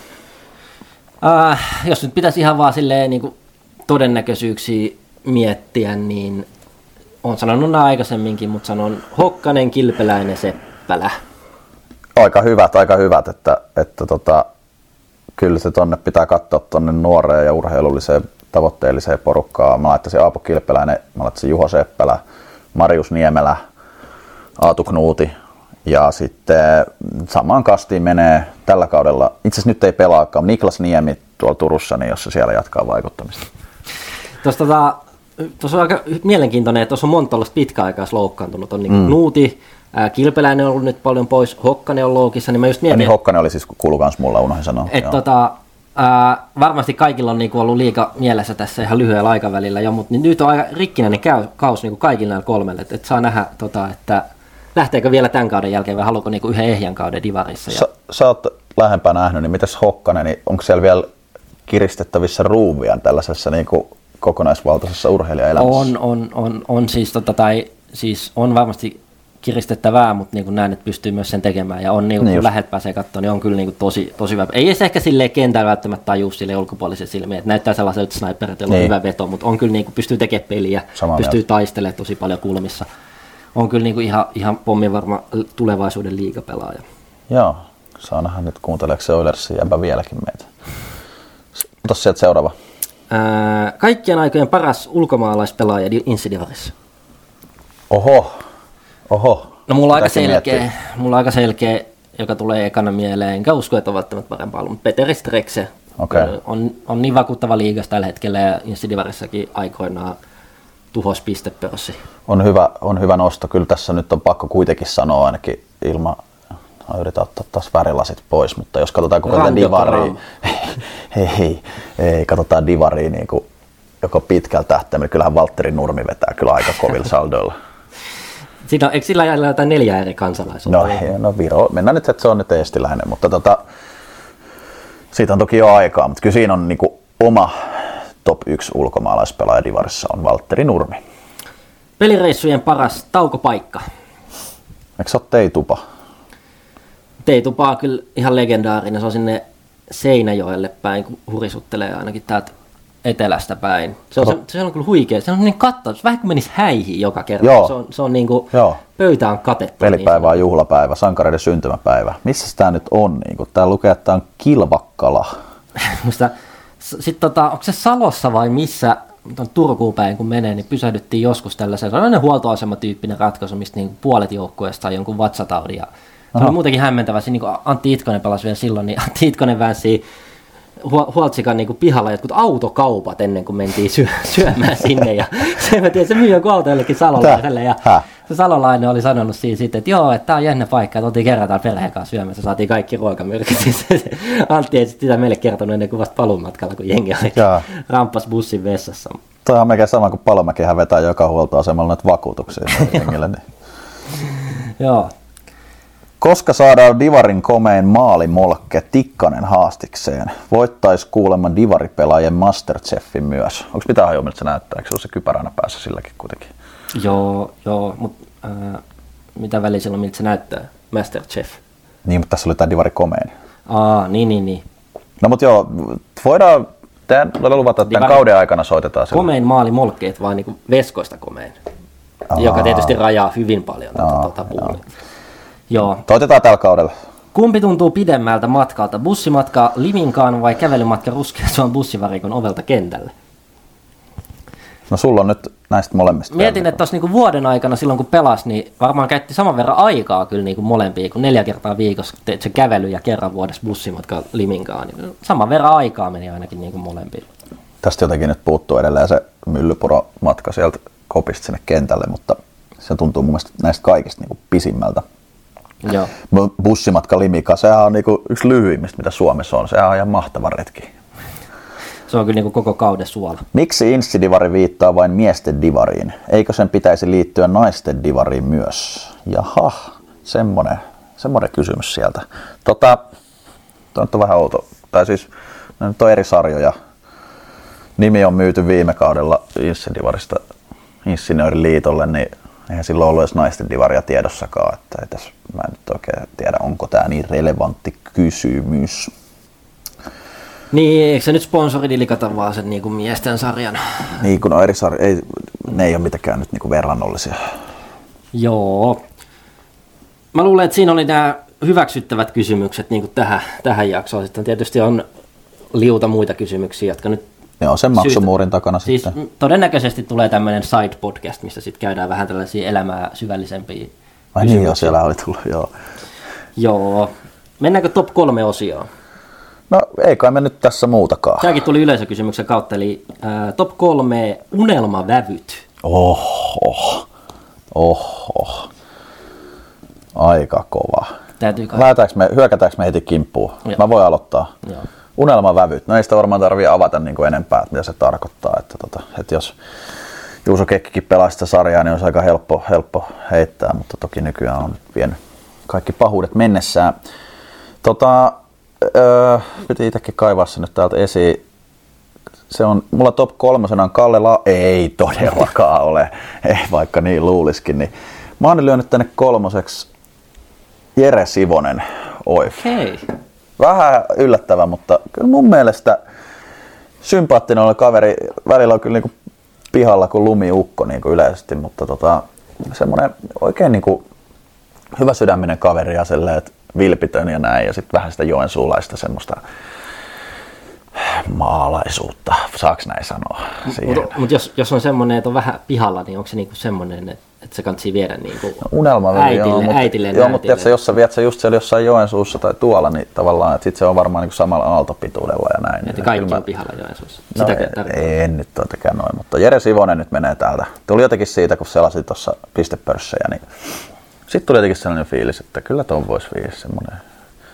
Äh, jos nyt pitäisi ihan vaan silleen niin kuin todennäköisyyksiä miettiä, niin on sanonut nämä aikaisemminkin, mutta sanon Hokkanen, Kilpeläinen, Seppälä. Aika hyvät, aika hyvät, että, että tota, kyllä se tonne pitää katsoa tonne nuoreen ja urheilulliseen tavoitteelliseen porukkaan. Mä laittaisin Aapo Kilpeläinen, mä laittaisin Juho Seppälä, Marius Niemelä, Aatu Knuuti ja sitten samaan kastiin menee tällä kaudella, itse asiassa nyt ei pelaakaan, Niklas Niemi tuolla Turussa, niin jos se siellä jatkaa vaikuttamista. Tuossa tota, tuossa on aika mielenkiintoinen, että tuossa on monta tällaista pitkäaikaista loukkaantunut. On niin mm. Nuuti, Kilpeläinen on ollut nyt paljon pois, Hokkanen on loukissa, niin mä just Ja mietin, niin Hokkanen oli siis kuulu kans mulla, unohdin sanoa. että Joo. tota, ää, varmasti kaikilla on niinku ollut liika mielessä tässä ihan lyhyellä aikavälillä jo, mutta nyt on aika rikkinäinen käy, kaus niinku kaikilla näillä kolmelle, että et saa nähdä, tota, että lähteekö vielä tämän kauden jälkeen vai haluaako niinku yhden ehjän kauden divarissa. Ja, Sä, sä oot lähempää nähnyt, niin mitäs Hokkanen, niin onko siellä vielä kiristettävissä ruuvia tällaisessa niin kuin kokonaisvaltaisessa urheilijaelämässä? on, on, on, on siis, tota, tai, siis on varmasti kiristettävää, mutta niin näen, että pystyy myös sen tekemään. Ja on, niin, Niin kun lähet pääsee katsomaan, niin on kyllä niin kuin tosi, tosi hyvä. Ei se ehkä silleen kentällä välttämättä tajuu sille ulkopuolisen silmiin, että näyttää sellaiselta sniperilta, jolla on Niin. hyvä veto, mutta on kyllä niin kuin, pystyy tekemään peliä, Samaa pystyy mieltä. taistelemaan tosi paljon kulmissa. On kyllä niin kuin ihan, ihan pommin varma tulevaisuuden liigapelaaja. Joo, saa nähdä nyt kuunteleeko se Oilersin jäbä vieläkin meitä. Ota sieltä seuraava. Ää, kaikkien aikojen paras ulkomaalaispelaaja Di- Insidivarissa. Oho, oho. No mulla on aika selkeä, miettii. mulla on aika selkeä, joka tulee ekana mieleen. Enkä usko, että on välttämättä parempaa ollut, mutta Peter Strekse. Ö, on, on niin vakuuttava liigas tällä hetkellä ja Insidivarissakin aikoinaan tuhos pistepörssi. On hyvä, on hyvä nosto. Kyllä tässä nyt on pakko kuitenkin sanoa ainakin ilman, mä yritän ottaa taas värilasit pois, mutta jos katsotaan koko tätä divaria, Ram. ei, ei, ei, katsotaan divaria niin kuin joko pitkällä tähtäimellä, kyllähän Valtteri Nurmi vetää kyllä aika kovilla saldoilla. Siinä on, eikö sillä ajalla jotain neljä eri kansalaisuutta? No, ei, no Viro, mennään nyt, että se on nyt eestiläinen, mutta tota, siitä on toki jo aikaa, mutta kyllä siinä on niinku oma top 1 ulkomaalaispelaaja Divarissa on Valtteri Nurmi. Pelireissujen paras taukopaikka. Eikö se ole Teitupa? Teitupaa kyllä ihan legendaarinen, se on sinne Seinäjoelle päin, kun hurisuttelee ainakin täältä etelästä päin. Se on, se, se on kyllä huikea. Se on niin kattaus, vähän kuin menisi häihin joka kerta. Joo. Se on, se on niin kuin, Joo. pöytä on katettu. Pelipäivä on juhlapäivä, sankareiden syntymäpäivä. Missä tämä nyt on? Niin täällä lukee, että tämä on Kilvakkala. Sitten tota, onko se Salossa vai missä, tuon Turkuun päin kun menee, niin pysähdyttiin joskus tällaisen, sellainen huoltoasematyyppinen ratkaisu, mistä niin puolet joukkueesta sai jonkun vatsataudin. Ja se oli muutenkin hämmentävä, siinä niin kuin Antti Itkonen pelasi vielä silloin, niin Antti Itkonen väänsi Huoltsikan niin kuin pihalla jotkut autokaupat ennen kuin mentiin syö, syömään sinne. Ja se, mä tiedän, se myy joku auto jollekin salolaiselle. Ja se salolainen oli sanonut siinä sitten, että joo, että tämä on jännä paikka, että oltiin kerran täällä perheen kanssa syömässä, saatiin kaikki ruokamyrkyt. Siis Antti ei sit sitä meille kertonut ennen kuin vasta paluumatkalla, kun jengi oli Jaa. rampas bussin vessassa. Toi on melkein sama kuin Palomäkihän vetää joka huoltoasemalla noita vakuutuksia jengille. Niin. Joo. Koska saadaan Divarin komein maalimolkke Tikkanen haastikseen? Voittaisi kuulemma Divaripelaajien Masterchefin myös. Onko mitään hajua, miltä se näyttää? Eikö se ole se kypäränä päässä silläkin kuitenkin? Joo, joo, mutta äh, mitä väliä sillä on, miltä se näyttää? Masterchef. Niin, mutta tässä oli tämä Divari komein. Aa, niin, niin, niin. No mutta joo, voidaan tämän, luvata, että tämän Divari- kauden aikana soitetaan sillä. Komein maali molkkeet, vaan niinku veskoista komein. Aa. Joka tietysti rajaa hyvin paljon tätä tuota puolia. Joo. Toitetaan tällä kaudella. Kumpi tuntuu pidemmältä matkalta? Bussimatka Liminkaan vai kävelymatka Ruskeasuon bussivarikon ovelta kentälle? No sulla on nyt näistä molemmista. Mietin, että tuossa niinku vuoden aikana silloin kun pelasi, niin varmaan käytti saman verran aikaa kyllä niinku molempia, kun neljä kertaa viikossa teet se kävely ja kerran vuodessa bussimatka Liminkaan. Niin saman verran aikaa meni ainakin niinku molempiin. Tästä jotenkin nyt puuttuu edelleen se Myllypuro-matka sieltä kopista sinne kentälle, mutta se tuntuu mun mielestä näistä kaikista niin kuin pisimmältä. Joo. Bu- Bussimatka Limika, sehän on niin kuin yksi lyhyimmistä, mitä Suomessa on. Sehän on ihan mahtava retki. Se on kyllä niinku koko kauden suola. Miksi instidivari viittaa vain miesten divariin? Eikö sen pitäisi liittyä naisten divariin myös? Jaha, semmonen, semmonen kysymys sieltä. Tota, toi on vähän outo. Tai siis, nyt on eri sarjoja. Nimi on myyty viime kaudella Insidivarista Insinööriliitolle, niin eihän silloin ollut edes naisten divaria tiedossakaan. Että ei tässä, mä en nyt oikein tiedä, onko tämä niin relevantti kysymys. Niin, eikö se nyt sponsoridili kata vaan sen niinku miesten sarjan? Niin, kun on eri sarja, ei, ne ei ole mitenkään nyt niinku verrannollisia. Joo. Mä luulen, että siinä oli nämä hyväksyttävät kysymykset niin tähän, tähän jaksoon. Sitten tietysti on liuta muita kysymyksiä, jotka nyt On sen maksumuurin takana Siis sitten. todennäköisesti tulee tämmöinen side podcast, missä sitten käydään vähän tällaisia elämää syvällisempiä Ai niin joo, siellä oli tullut, joo. Joo. Mennäänkö top kolme osioon? No ei kai me nyt tässä muutakaan. Tämäkin tuli yleisökysymyksen kautta, eli ää, top kolme unelmavävyt. Oho, oho. Aika kova. Täytyy kai... Me, hyökätäänkö me heti kimppuun? Joo. Mä voin aloittaa. Joo. Unelmavävyt. No ei sitä varmaan tarvii avata niin kuin enempää, että mitä se tarkoittaa. Että, tota, että jos Juuso Kekkikin pelaa sitä sarjaa, niin olisi aika helppo, helppo heittää, mutta toki nykyään on vienyt kaikki pahuudet mennessään. Tota, öö, piti itsekin kaivaa se nyt täältä esiin. Se on, mulla top kolmosena on Kalle La... Ei todellakaan ole, ei vaikka niin luuliskin. Niin. Mä oon lyönyt tänne kolmoseksi Jere Sivonen Oif. Hei. Vähän yllättävä, mutta kyllä mun mielestä sympaattinen oli kaveri. Välillä on kyllä niinku pihalla kuin lumiukko niinku yleisesti, mutta tota, semmoinen oikein niinku hyvä sydäminen kaveri ja silleen, että vilpitön ja näin. Ja sitten vähän sitä joensuulaista semmoista maalaisuutta, saaks näin sanoa. Mutta mut jos, jos on semmoinen, että on vähän pihalla, niin onko se niinku semmoinen, että, että se kannattaa viedä niinku Unelma äitille, joo, mutta, äitille, joo, mutta tiedätkö, jos sä viet se just siellä jossain Joensuussa tai tuolla, niin tavallaan, että sit se on varmaan niin samalla aaltopituudella ja näin. Että niin kaikki on pihalla Joensuussa. No, en, tarkoittaa? en nyt tietenkään noin, mutta Jere Sivonen nyt menee täältä. Tuli jotenkin siitä, kun selasin tuossa pistepörssejä, niin sitten tuli jotenkin sellainen fiilis, että kyllä ton voisi viedä semmoinen.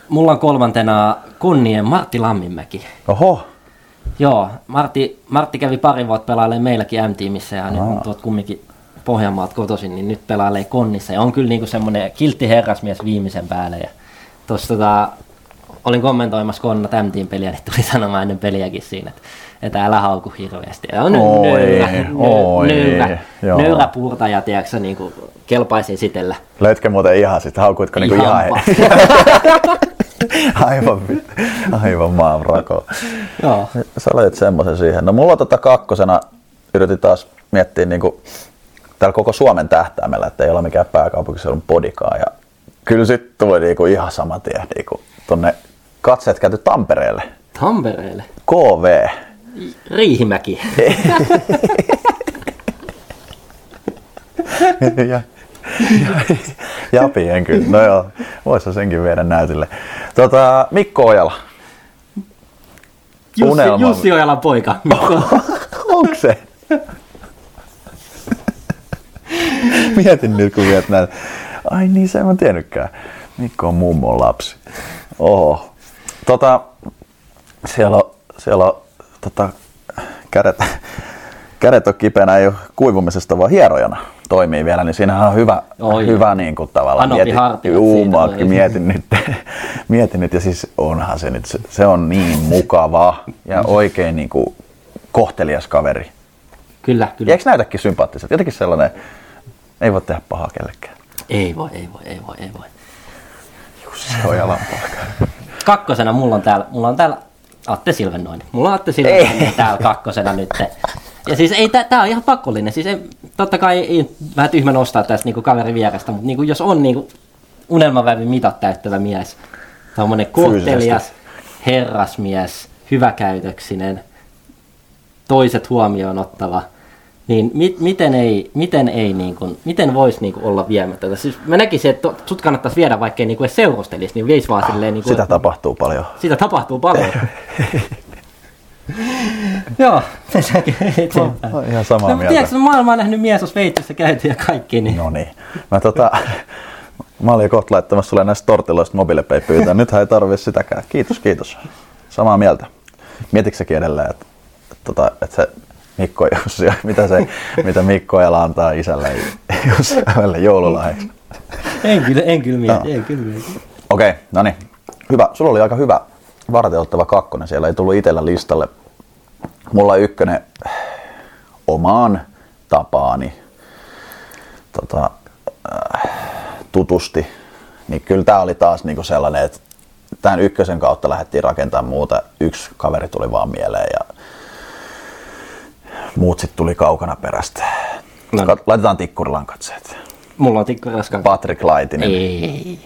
Mulla on kolmantena Konnien Martti Lamminmäki. Oho, Joo, Martti, Martti kävi pari vuotta pelailemaan meilläkin M-tiimissä ja nyt on tuot kumminkin Pohjanmaat kotoisin, niin nyt pelailee Konnissa. Ja on kyllä niinku semmoinen kiltti herrasmies viimeisen päälle. Ja tossa tota, olin kommentoimassa Konna M-tiim peliä, niin tuli sanomaan ennen peliäkin siinä, että, että älä hauku hirveästi. Ja on nöyrä, nöyrä, nöyrä puurtaja, tiedätkö, niin kuin kelpaisi esitellä. löitkö muuten ihan sit, haukuitko niinku ihan, Ihan aivan, aivan maan rako. Joo. Sä löit semmoisen siihen. No mulla tota kakkosena yritin taas miettiä niinku täällä koko Suomen tähtäimellä, että ei ole mikään pääkaupunkiseudun podikaan. Ja kyllä sitten tuli niinku ihan sama tie niinku tonne katseet käyty Tampereelle. Tampereelle. KV. Riihimäki. ja, ja, Japien kyllä. No joo, voisi senkin viedä näytille. Tota, Mikko Ojala. Jussi, Unelma. Jussi Ojalan poika. Onko se? Mietin nyt, kun viet näin. Ai niin, se en mä tiennytkään. Mikko on mummon lapsi. Oho. Tota, siellä on, siellä on tota, kädet, kädet on kipeänä, ei ole kuivumisesta, vaan hierojana. toimii vielä, niin siinähän on hyvä, Oi. hyvä niin kuin tavallaan. Anopi hartiat Juu, siitä mä oli. mietin nyt, mietin nyt, ja siis onhan se nyt, se, se on niin mukava ja oikein niin kuin kohtelias kaveri. Kyllä, Ja kyllä. eikö näytäkin sympaattiselta? Jotenkin sellainen, ei voi tehdä pahaa kellekään. Ei voi, ei voi, ei voi, ei voi. Se on jalanpalka. Kakkosena mulla on täällä, mulla on täällä Atte Silvennoinen. Mulla on Atte Silvennoinen täällä kakkosena nyt. Ja siis ei, tää, tää on ihan pakollinen. Siis ei, totta kai ei, ei vähän tyhmä nostaa tästä niinku kaveri vierestä, mutta niinku, jos on niinku unelmavävin mitat täyttävä mies, tommonen kohtelias, herrasmies, hyväkäytöksinen, toiset huomioon ottava, niin mit, miten ei, miten ei niin kuin, miten voisi niin kuin olla viemättä tätä? Siis mä näkisin, että sut kannattaisi viedä, vaikka ei niin kuin edes seurustelisi, niin veisi vaan silleen niin kuin, Sitä tapahtuu paljon. sitä tapahtuu paljon. Joo, mennäänkö eteenpäin. Ihan samaa No, mieltä. tiedätkö, maailma on nähnyt mies on Sveitsissä käyty ja kaikki, niin No niin. Mä, tota, mä olin jo kohta laittamassa sulle näistä tortilloista mobiilepay pyytää. Nythän ei tarvi sitäkään. Kiitos, kiitos. Samaa mieltä. Mietitkö säkin edelleen, että, että, tota, että se Mikko Jussi, mitä, se, mitä Mikko Ela antaa isälle Jussi Hämelle joululahjaksi? en kyllä, en kyllä mieti, Joo. en kyllä mieti. Okei, no niin. Hyvä. Sulla oli aika hyvä varteuttava kakkonen. Siellä ei tullut itsellä listalle. Mulla ykkönen omaan tapaani tota, äh, tutusti. Niin kyllä tämä oli taas niinku sellainen, että tämän ykkösen kautta lähdettiin rakentamaan muuta. Yksi kaveri tuli vaan mieleen ja muut sitten tuli kaukana perästä. No. Kat- Laitetaan Tikkurilan katseet. Mulla on tikku raskaan. Patrick Laitinen. Ei.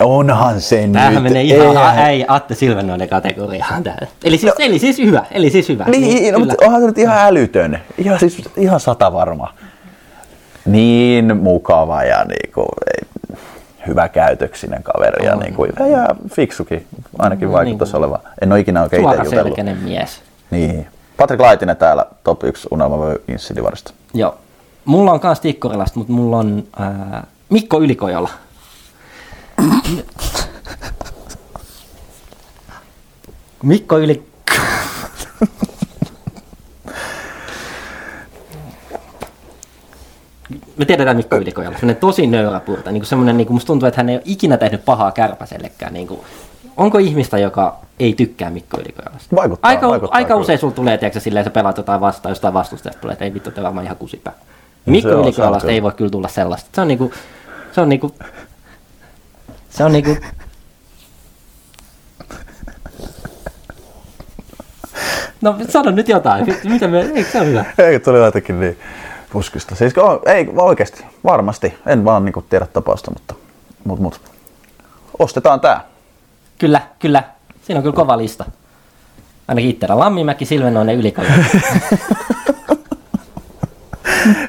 Onhan se Tämähän nyt. menee ihan Eihän- äi, Atte Silvennoinen kategoriaan täällä. Eli siis, eli siis hyvä, eli siis hyvä. Niin, no, kyllä. mutta onhan se nyt ihan älytön. Ihan, siis, ihan sata varma. Niin mukava ja niinku, ei, hyvä käytöksinen kaveri ja, On. niinku, ja, fiksukin. Ainakin No, vaikuttaisi niin. olevan. En ole ikinä oikein itse jutellut. Mies. Niin. Patrick Laitinen täällä, top 1 unelma Insidivarista. Joo. Mulla on kans Tikkurilasta, mutta mulla on ää, Mikko Ylikojola. Mikko Yli... Me tiedetään Mikko Ylikojalla, semmoinen tosi nöyrä purta, niin semmoinen, niin kuin musta tuntuu, että hän ei ole ikinä tehnyt pahaa kärpäsellekään. Niin kuin, onko ihmistä, joka ei tykkää Mikko Ylikojallasta? Vaikuttaa, aika, vaikuttaa aika kyllä. usein sulla tulee, tiedätkö, silleen, sä pelaat jotain vastaan, jostain vastustajasta tulee, että ei vittu, te varmaan ihan kusipää. Mikko kyllä. ei voi kyllä tulla sellaista. Se on niinku, se on niinku, se on niinku, No sano nyt jotain, mitä me, eikö se ole hyvä? Ei, tuli jotenkin niin puskista. Siis ei oikeasti, varmasti. En vaan niinku tiedä tapausta, mutta mut, mut. ostetaan tää. Kyllä, kyllä. Siinä on kyllä kova lista. Ainakin itsellä Lammimäki, Silvenoinen, Ylikaja.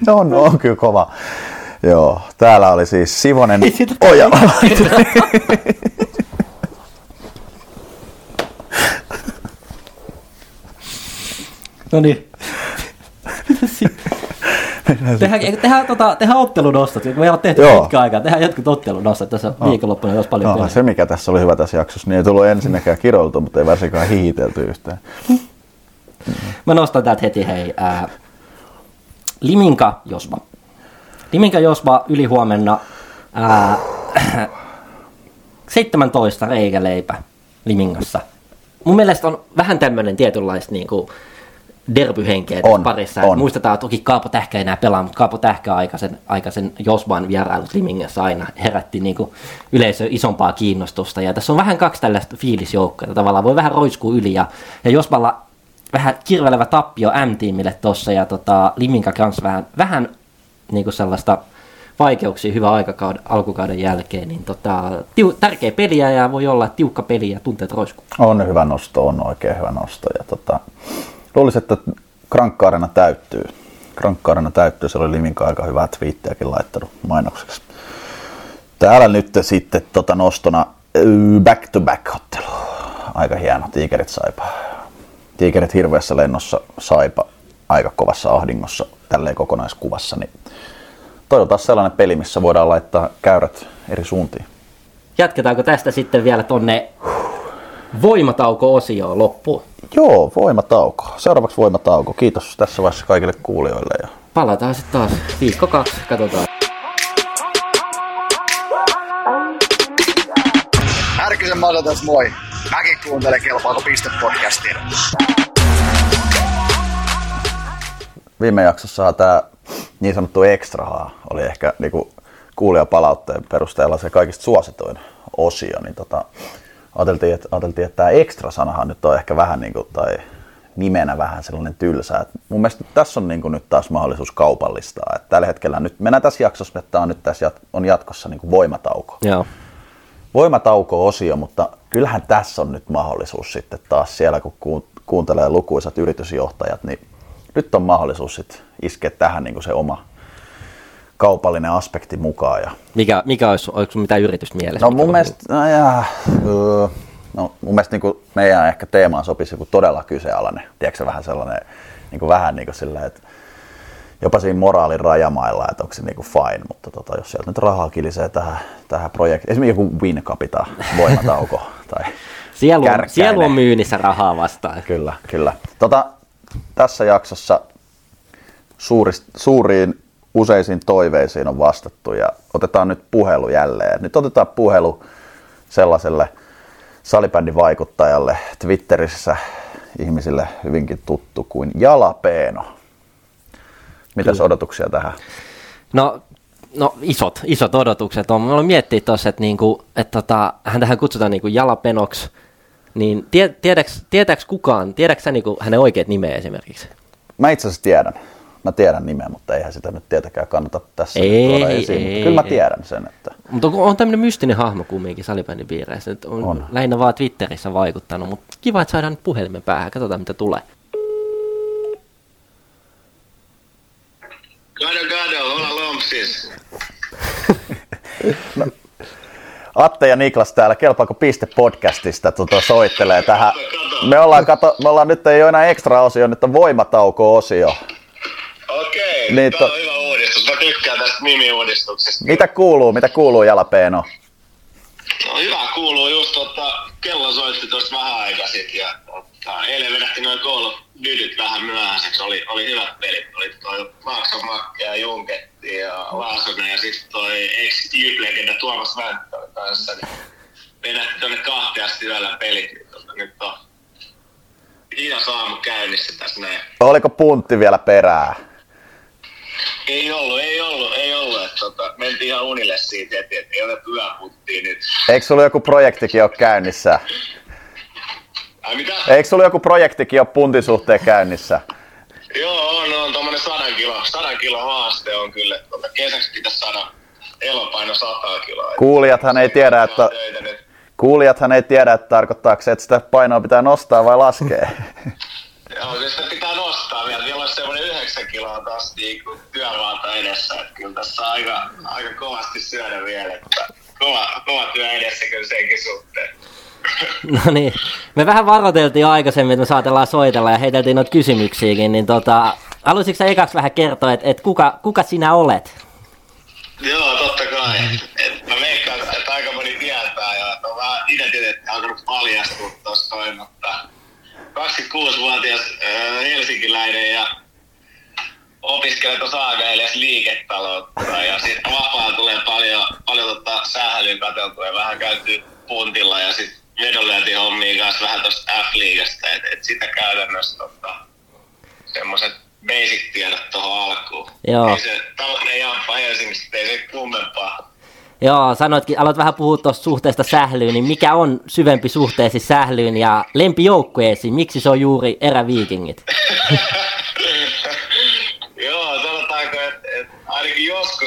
Se on, on kyllä kova. Joo, täällä oli siis Sivonen Oja. No niin. tehdään, tehdään, tota, tehdään ottelunostot. Me ei ole tehty Joo. pitkä aikaa. Tehdään jotkut ottelunostot tässä viikonloppuna, jos paljon No, se mikä tässä oli hyvä tässä jaksossa, niin ei tullut ensinnäkään kiroiltu, mutta ei varsinkaan hihitelty yhtään. Mä nostan täältä heti hei. Ää, Liminka Josva. Liminka Josva yli huomenna ää, 17 reikäleipä Limingassa. Mun mielestä on vähän tämmöinen tietynlaista niinku derbyhenkeä On, parissa. on. Et muistetaan, toki Kaapo Tähkä ei enää pelaa, mutta Kaapo Tähkä aikaisen, aikaisen Josvan vierailut Limingassa aina herätti niinku yleisö isompaa kiinnostusta. Ja tässä on vähän kaksi tällaista fiilisjoukkoa. Tavallaan voi vähän roiskua yli ja, ja Josvalla vähän kirvelevä tappio M-tiimille tossa ja tota, Liminka kanssa vähän, vähän niinku sellaista vaikeuksia hyvän aikakauden, alkukauden jälkeen, niin tota, tiu, tärkeä peliä ja voi olla tiukka peli ja tunteet roiskuu. On hyvä nosto, on oikein hyvä nosto. Ja tota, luulisin, että Krankkaarena täyttyy. Krankkaarena täyttyy, se oli Liminka aika hyvää twiittiäkin laittanut mainokseksi. Täällä nyt sitten tota nostona ö, back-to-back ottelu. Aika hieno, Tiikerit Saipa. Tiikerit hirveässä lennossa, Saipa aika kovassa ahdingossa tälleen kokonaiskuvassa. Niin toivotaan sellainen peli, missä voidaan laittaa käyrät eri suuntiin. Jatketaanko tästä sitten vielä tonne voimatauko-osioon loppuun? Joo, voimatauko. Seuraavaksi voimatauko. Kiitos tässä vaiheessa kaikille kuulijoille ja palataan sitten taas viikko kaksi, katsotaan. Härkisen Mata tässä moi. Mäkin kuuntelen Kelpaako piste podcastia. Viime jaksossa tämä niin sanottu ekstrahaa oli ehkä niinku kuulijapalautteen perusteella se kaikista suosituin osio, niin tota, ajateltiin, että, ajateltiin, että tämä ekstra-sanahan nyt on ehkä vähän niin kuin, tai nimenä vähän sellainen tylsä. Et mun mielestä tässä on niin kuin nyt taas mahdollisuus kaupallistaa. Et tällä hetkellä nyt, mennään tässä jaksossa, että tämä on nyt tässä jat, on jatkossa niin kuin voimatauko. Joo. Voimatauko-osio, mutta kyllähän tässä on nyt mahdollisuus sitten taas siellä, kun ku- kuuntelee lukuisat yritysjohtajat, niin nyt on mahdollisuus sitten iskeä tähän niin kuin se oma kaupallinen aspekti mukaan. Ja Mikä, mikä olisi, oliko sun mitään yritystä mielessä? No mun mielestä, no, jaa, öö, no, mun mielestä niin meidän ehkä teemaan sopisi joku todella kyseenalainen. Tiedätkö vähän sellainen, niin kuin vähän niin kuin sillä, että jopa siinä moraalin rajamailla, että onko se niin kuin fine, mutta tota, jos sieltä nyt rahaa kilisee tähän, tähän projektiin, esimerkiksi joku Win Capital voimatauko tai Sielu, on, sielu on myynnissä rahaa vastaan. Kyllä, kyllä. Tota, tässä jaksossa suurist, suuriin useisiin toiveisiin on vastattu ja otetaan nyt puhelu jälleen. Nyt otetaan puhelu sellaiselle salibändin vaikuttajalle Twitterissä ihmisille hyvinkin tuttu kuin Jalapeeno. Mitäs odotuksia tähän? No, no isot, isot odotukset on. Mä aloin miettiä tuossa, että, niinku, että tota, häntähän kutsutaan niinku jalapenoksi. Niin tie, tiedäks, tietääks kukaan, tiedäks sä niinku hänen oikeat nimeä esimerkiksi? Mä itse asiassa tiedän. Mä tiedän nimeä, mutta eihän sitä nyt tietenkään kannata tässä Ei, tuoda ei, esiin. ei, mutta kyllä mä ei. tiedän sen, että Mutta on, on tämmöinen mystinen hahmo kumminkin salibändin piireissä. Nyt on, On. lähinnä vaan Twitterissä vaikuttanut, mutta kiva, että saadaan nyt puhelimen päähän. Katsotaan, mitä tulee. Kado, kado, olla lompsis. Atte ja Niklas täällä Kelpaako piste podcastista tota, soittelee tähän. Me ollaan, kato, me ollaan nyt ei ole enää ekstra osio, nyt on voimatauko-osio. Okei, Niin, to- tää on hyvä uudistus. Mä tykkään tästä nimiuudistuksesta. Mitä kuuluu, mitä kuuluu Jalapeeno? No hyvä kuuluu just, tota, kello soitti tuosta vähän aikaa sitten ja tota, eilen vedettiin noin koulu dydyt vähän myöhäiseksi. Oli, oli hyvät pelit. Oli toi Laakso Makke ja Junketti ja Laasonen ja sitten toi ex legenda Tuomas Vänttö kanssa. Niin vedettiin tonne kahteen asti yöllä pelit. Niin, tota, nyt on Iina Saamu käynnissä tässä näin. Oliko puntti vielä perää? Ei ollut, ei ollut, ei ollut. Että, tota, mentiin ihan unille siitä, että, että ei otettu yöputtiin nyt. Eikö sulla joku projektikin ole käynnissä? Ai mitä? Eikö sulla joku projektikin ole puntin suhteen käynnissä? Joo, on, on tommonen sadan kilo, sadan kilo haaste on kyllä. Tota, kesäksi pitäisi saada elopaino 100 kiloa. Kuulijathan ei tiedä, että, kuulijathan ei tiedä, että tarkoittaako se, että sitä painoa pitää nostaa vai laskea. Joo, sitä pitää nostaa vielä. Vielä olisi semmoinen 9 kiloa taas niinku työmaata edessä. Että kyllä tässä on aika, aika kovasti syödä vielä. Että kova, kova työ edessä kyllä senkin suhteen. No niin, me vähän varoiteltiin aikaisemmin, että me saatellaan soitella ja heiteltiin noita kysymyksiäkin, niin tota, haluaisitko sä ekaksi vähän kertoa, että, että kuka, kuka sinä olet? Joo, totta kai. Et mä veikkaan, että aika moni tietää ja että on vähän identiteetti alkanut paljastua tuossa mutta 26-vuotias äh, helsinkiläinen ja opiskelee tuossa Aagailias liiketaloutta ja sitten vapaa tulee paljon, paljon tota sählyä katseltua ja vähän käyty puntilla ja sitten vedonlyöntihommia kanssa vähän tuosta F-liigasta, että et sitä käytännössä tota, semmoiset basic-tiedot tuohon alkuun. Joo. Ei se tällainen jamppa Helsingistä, ei se kummempaa. Joo, sanoitkin, aloit vähän puhua tuosta suhteesta sählyyn, niin mikä on syvempi suhteesi sählyyn ja lempijoukkueesi, miksi se on juuri eräviikingit? Joo, sanotaanko, että et,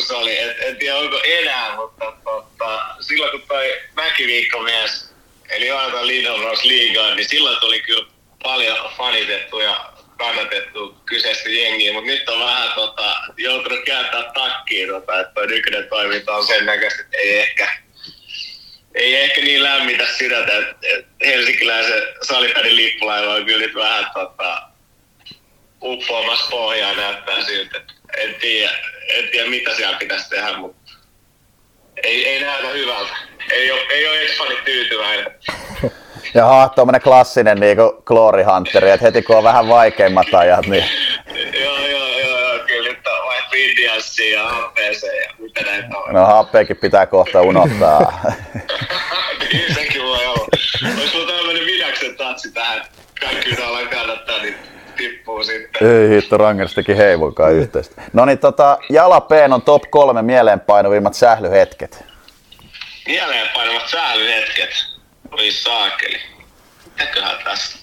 joskus oli, et, en tiedä onko enää, mutta tota, silloin kun toi väkiviikkomies, eli Jonathan nousi liigaan, niin silloin tuli kyllä paljon fanitettu ja kannatettu kyseistä jengiä, mutta nyt on vähän tota, joutunut kääntää takkiin, tota, että toi nykyinen toiminta on sen näköistä, että ei ehkä, ei ehkä niin lämmitä sydäntä, että, että helsinkiläisen salipädin lippulaiva on kyllä nyt vähän tota, uppoamassa pohjaa näyttää siltä. En tiedä, en tiedä mitä siellä pitäisi tehdä, mutta ei, ei näytä hyvältä. Ei ole, ei ole Expani tyytyväinen. Jaha, tuommoinen klassinen niin Glory Hunter, että heti kun on vähän vaikeimmat ajat, niin joo, joo, joo, joo, kyllä nyt on ja happeeseen ja mitä näitä on. No happeekin pitää kohta unohtaa. niin sekin voi olla. Olisi sulla tämmönen Vidaksen tatsi tähän. Kaikki mitä ollaan kannattaa, niin tippuu sitten. Ei hitto, Rangers teki heivunkaan yhteistä. No niin, tota, Jala P on top kolme mieleenpainuvimmat sählyhetket. Mieleenpainuvat säälyhetket. Oi saakeli. Mitäköhän tästä?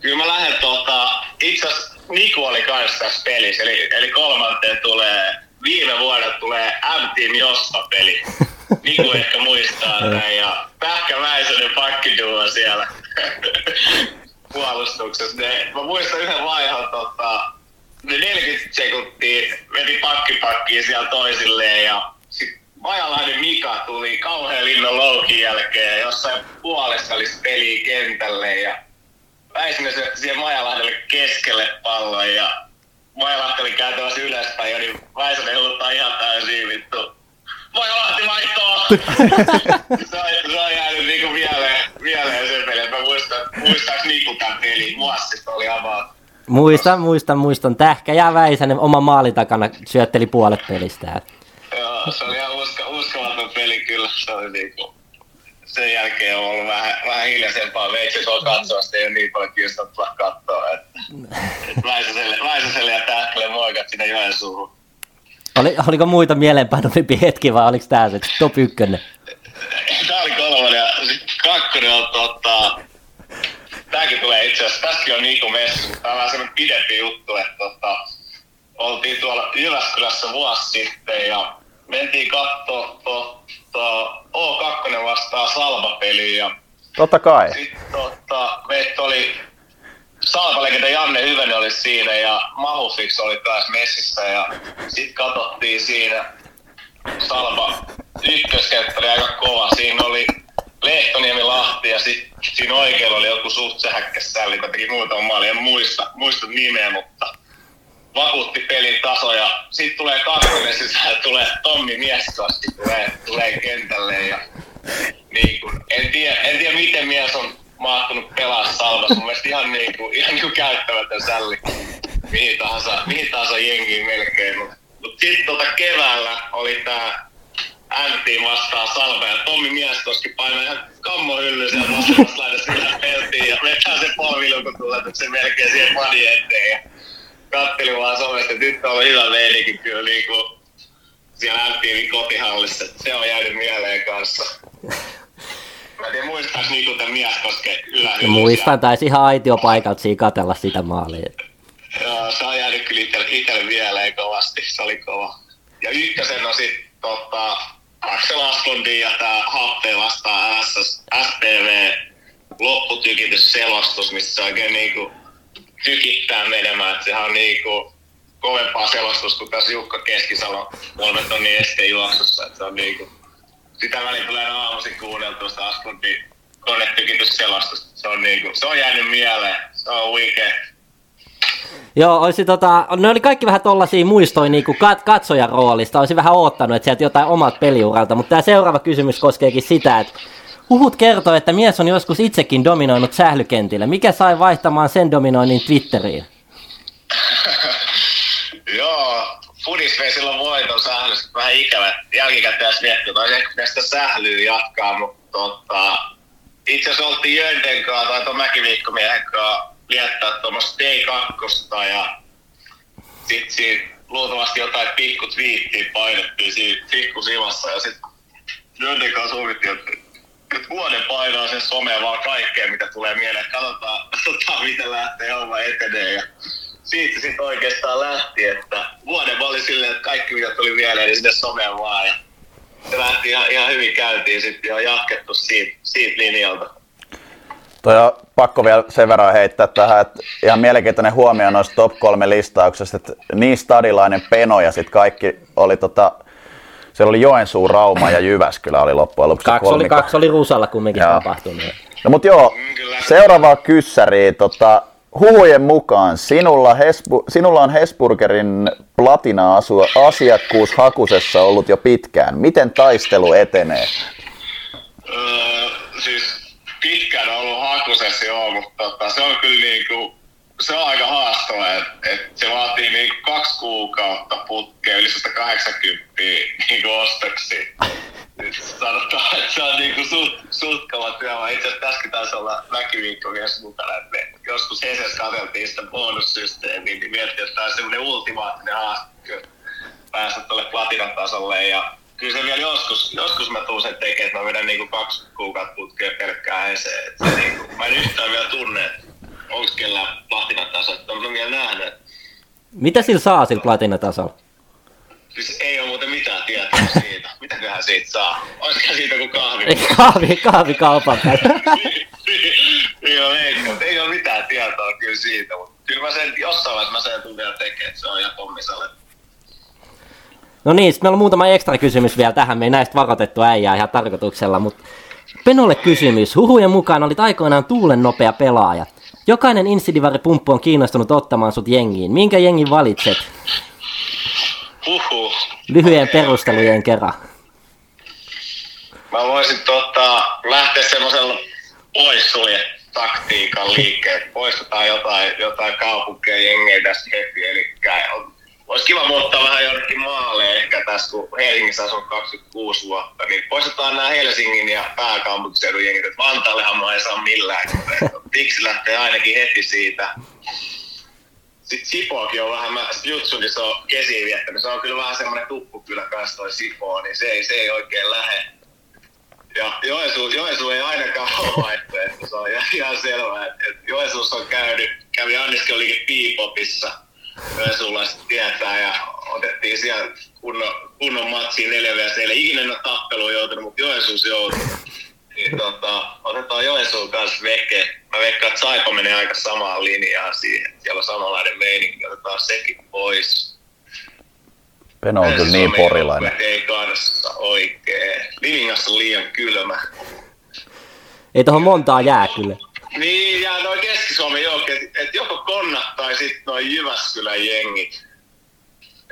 Kyllä mä lähden tota, itse asiassa Niku oli kanssa tässä pelissä, eli, eli kolmanteen tulee, viime vuonna tulee M-Team Jospa-peli. Niku ehkä muistaa näin, ja Pähkä Väisänen pakkiduo siellä puolustuksessa. Ne, mä muistan yhden vaihon, tota, ne 40 sekuntia veti pakkipakkiin siellä toisilleen, ja Majalahden Mika tuli kauhean linnon loukin jälkeen, ja jossain puolessa olisi peliä kentälle, ja Väisänen se siihen Majalahdelle keskelle pallon, ja Majalahti oli kääntämässä ylöspäin, ja niin Väisänen huutaa ihan täysin vittu. Majalahti vaihtoa! se, on, se on jäänyt niinku mieleen, mieleen sen peli, että mä muistan, muistaaks Niku tämän pelin, Muassista oli avaa. Muistan, muistan, muistan. Tähkä ja Väisänen oma maali takana syötteli puolet pelistä. Joo, se oli ihan usko, uskomaton peli kyllä. Se oli niinku, sen jälkeen on ollut vähän, vähän hiljaisempaa. Veitsi on katsoa, sitä ei ole niin paljon kiinnostavaa katsoa. Että, että Väisäselle, Väisäselle ja Tähkälle moikat sinne Joensuuhun. Oli, oliko muita mieleenpainuvimpia hetki vai oliko tämä se top ykkönen? Tää oli kolmonen ja sit kakkonen on tota... Tääkin tulee itse asiassa, tässäkin on Niku Messi, mutta tää on vähän semmonen pidempi juttu, että tota... Oltiin tuolla Jyväskylässä vuosi sitten ja mentiin kattoo tota, O2 vastaan Salva-peliä ja Totta kai. sitten tota, meitä oli Salpalegenda Janne Hyvenen oli siinä ja Mahufix oli taas messissä ja sitten katsottiin siinä Salpa ykköskenttä oli aika kova. Siinä oli Lehtoniemi Lahti ja sitten siinä oikealla oli joku suht sähäkkäsälli, joka teki muutama maali. En muista, muista nimeä, mutta vakuutti pelin taso ja sitten tulee kakkonen sisään, tulee Tommi Mieskoski tulee, tulee kentälle ja niin kuin, en, tiedä, en tiedä miten mies on mahtunut pelaa salvassa. Mun mielestä ihan, niin kuin, ihan niin kuin käyttämätön sälli mihin tahansa, mihin tahansa jengiin melkein. Mutta mut sitten tota keväällä oli tää Antti vastaan salve ja Tommi Mieskoski painoi ihan kammo hylly siellä vasemmassa laidassa kyllä peltiin ja vetää se polvilukutulletuksen melkein siihen fani eteen ja kattelin vaan somesta, että nyt on ollut hyvä meininki kyllä niinku siellä MTVn kotihallissa. Se on jäänyt mieleen kanssa. Mä en tiedä, muistaaks niinku tämän Mieskosken ylähyllyssä. Muistan, taisi ihan aitiopaikalta siinä katella sitä maalia. Joo, se on jäänyt kyllä itselle, itselle mieleen kovasti. Se oli kova. Ja ykkösen on sit tota, Axel Asklundin ja tää Happe vastaan SS, SPV lopputykitysselostus, missä se oikein niinku tykittää menemään. Et sehän on niinku kovempaa selostus kuin tässä Jukka Keskisalo kolmen tonnin estejuoksussa. Et se on niinku, sitä väliin tulee aamuisin kuunneltua sitä Asklundin konetykitysselostusta. Se on, niinku, se on jäänyt mieleen. Se on huikea. Joo, olisi tota, ne oli kaikki vähän tollasia muistoja niinku kat, katsojan roolista. Olisin vähän oottanut, että sieltä jotain omat peliuralta, mutta tämä seuraava kysymys koskeekin sitä, että Huhut kertoo, että mies on joskus itsekin dominoinut sählykentillä. Mikä sai vaihtamaan sen dominoinnin Twitteriin? Joo, Fudis vei silloin voiton sählystä. Vähän ikävä jälkikäteen miettiä, olisi ehkä sitä sählyä jatkaa, mutta tota, itse asiassa oltiin Jönten kanssa tai tuon Mäkiviikkomiehen kanssa viettää tuommoista D2 ja sit siitä luultavasti jotain pikku twiittiä painettiin siinä pikkusivassa ja sit Jönten kanssa sovittiin, että nyt vuoden painaa sen someen vaan kaikkea, mitä tulee mieleen. Katsotaan, katsotaan miten lähtee homma etenee. Ja siitä sitten oikeastaan lähti, että vuoden mä olin silleen, että kaikki mitä tuli mieleen, niin sinne someen vaan. Ja se lähti ihan, ihan hyvin käyntiin sitten ja on jatkettu siitä, siitä linjalta. Toi on pakko vielä sen verran heittää tähän, että ihan mielenkiintoinen huomio noista top kolme listauksesta, että niin stadilainen peno ja sitten kaikki oli tota, siellä oli Joensuu, Rauma ja Jyväskylä oli loppujen lopuksi Kaksi oli, kolmikko. kaksi oli Rusalla kumminkin Joo. tapahtunut. No mut joo, seuraavaa kyssäriä. Tota, huhujen mukaan sinulla, Hesbu, sinulla on Hesburgerin platina-asiakkuus hakusessa ollut jo pitkään. Miten taistelu etenee? Öö, siis pitkään on ollut hakusessa joo, mutta tota, se on kyllä niinku, se on aika haastava, että et se vaatii niin kaksi kuukautta putkea yli 180 niin ostoksi. Nyt sanotaan, että se on niin suht, sutkava työ. Itse asiassa tässäkin taisi olla väkiviikko myös mukana, että me joskus Heses katseltiin sitä bonussysteemiä, niin miettii, että tämä on semmoinen ultimaattinen haaste päästä tuolle platinatasolle. Ja kyllä se vielä joskus, joskus mä tuun sen tekemään, että mä vedän niinku kaksi kuukautta putkea pelkkää Heseen. Et se niinku, mä en yhtään vielä tunne, onko kellään platinataso, että on vielä nähnyt. Mitä sillä saa sillä platinatasolla? Siis ei ole muuten mitään tietoa siitä. Mitäköhän siitä saa? Olisiko siitä joku kahvi? Ei, kahvi, kahvi kaupan päällä. Joo, ei, mutta ei ole mitään tietoa kyllä siitä, mutta kyllä mä sen jossain vaiheessa mä sen tulen vielä tekemään, se on ihan pommisalle. No niin, sitten meillä on muutama ekstra kysymys vielä tähän. Me ei näistä varoitettu äijää ihan tarkoituksella, mutta Penolle kysymys. Huhujen mukaan olit aikoinaan tuulen nopea pelaaja. Jokainen Insidivari-pumppu on kiinnostunut ottamaan sut jengiin. Minkä jengin valitset? Huhu. Lyhyen perustelujen kerran. Mä voisin tota, lähteä semmoisella poissulje taktiikan liikkeelle. Poistetaan jotain, jotain kaupunkeja jengejä tästä heti. Eli olisi kiva muuttaa vähän jonnekin maalle ehkä tässä, kun Helsingissä asun 26 vuotta, niin poistetaan nämä Helsingin ja pääkaupunkiseudun jengit, Vantaallehan mä ei saa millään. Tiksi lähtee ainakin heti siitä. Sitten Sipoakin on vähän, mä se on kesiin viettänyt, se on kyllä vähän semmoinen tuppu kyllä kanssa toi Sipoo, niin se ei, se ei oikein lähde. Ja Joensuu, Joensuu ei ainakaan ole vaihtoehto, se on ihan selvää. että on käynyt, kävi anniskelikin Piipopissa, Joensuulaiset tietää ja otettiin siellä kunnon, kunnon matsiin 4 vs. Ei ikinä ole tappelu joutunut, mutta Joensuus joutui. Niin, tota, otetaan Joensuun kanssa veke. Mä veikkaan, että Saipa menee aika samaan linjaan siihen. Siellä on samanlainen meininki, otetaan sekin pois. Peno on kyllä niin porilainen. Ei kanssa oikein. Livingassa on liian kylmä. Ei tuohon montaa jää kyllä. Niin, ja noin Keski-Suomen joukki, että et joko Konnat tai sitten noin Jyväskylän jengit.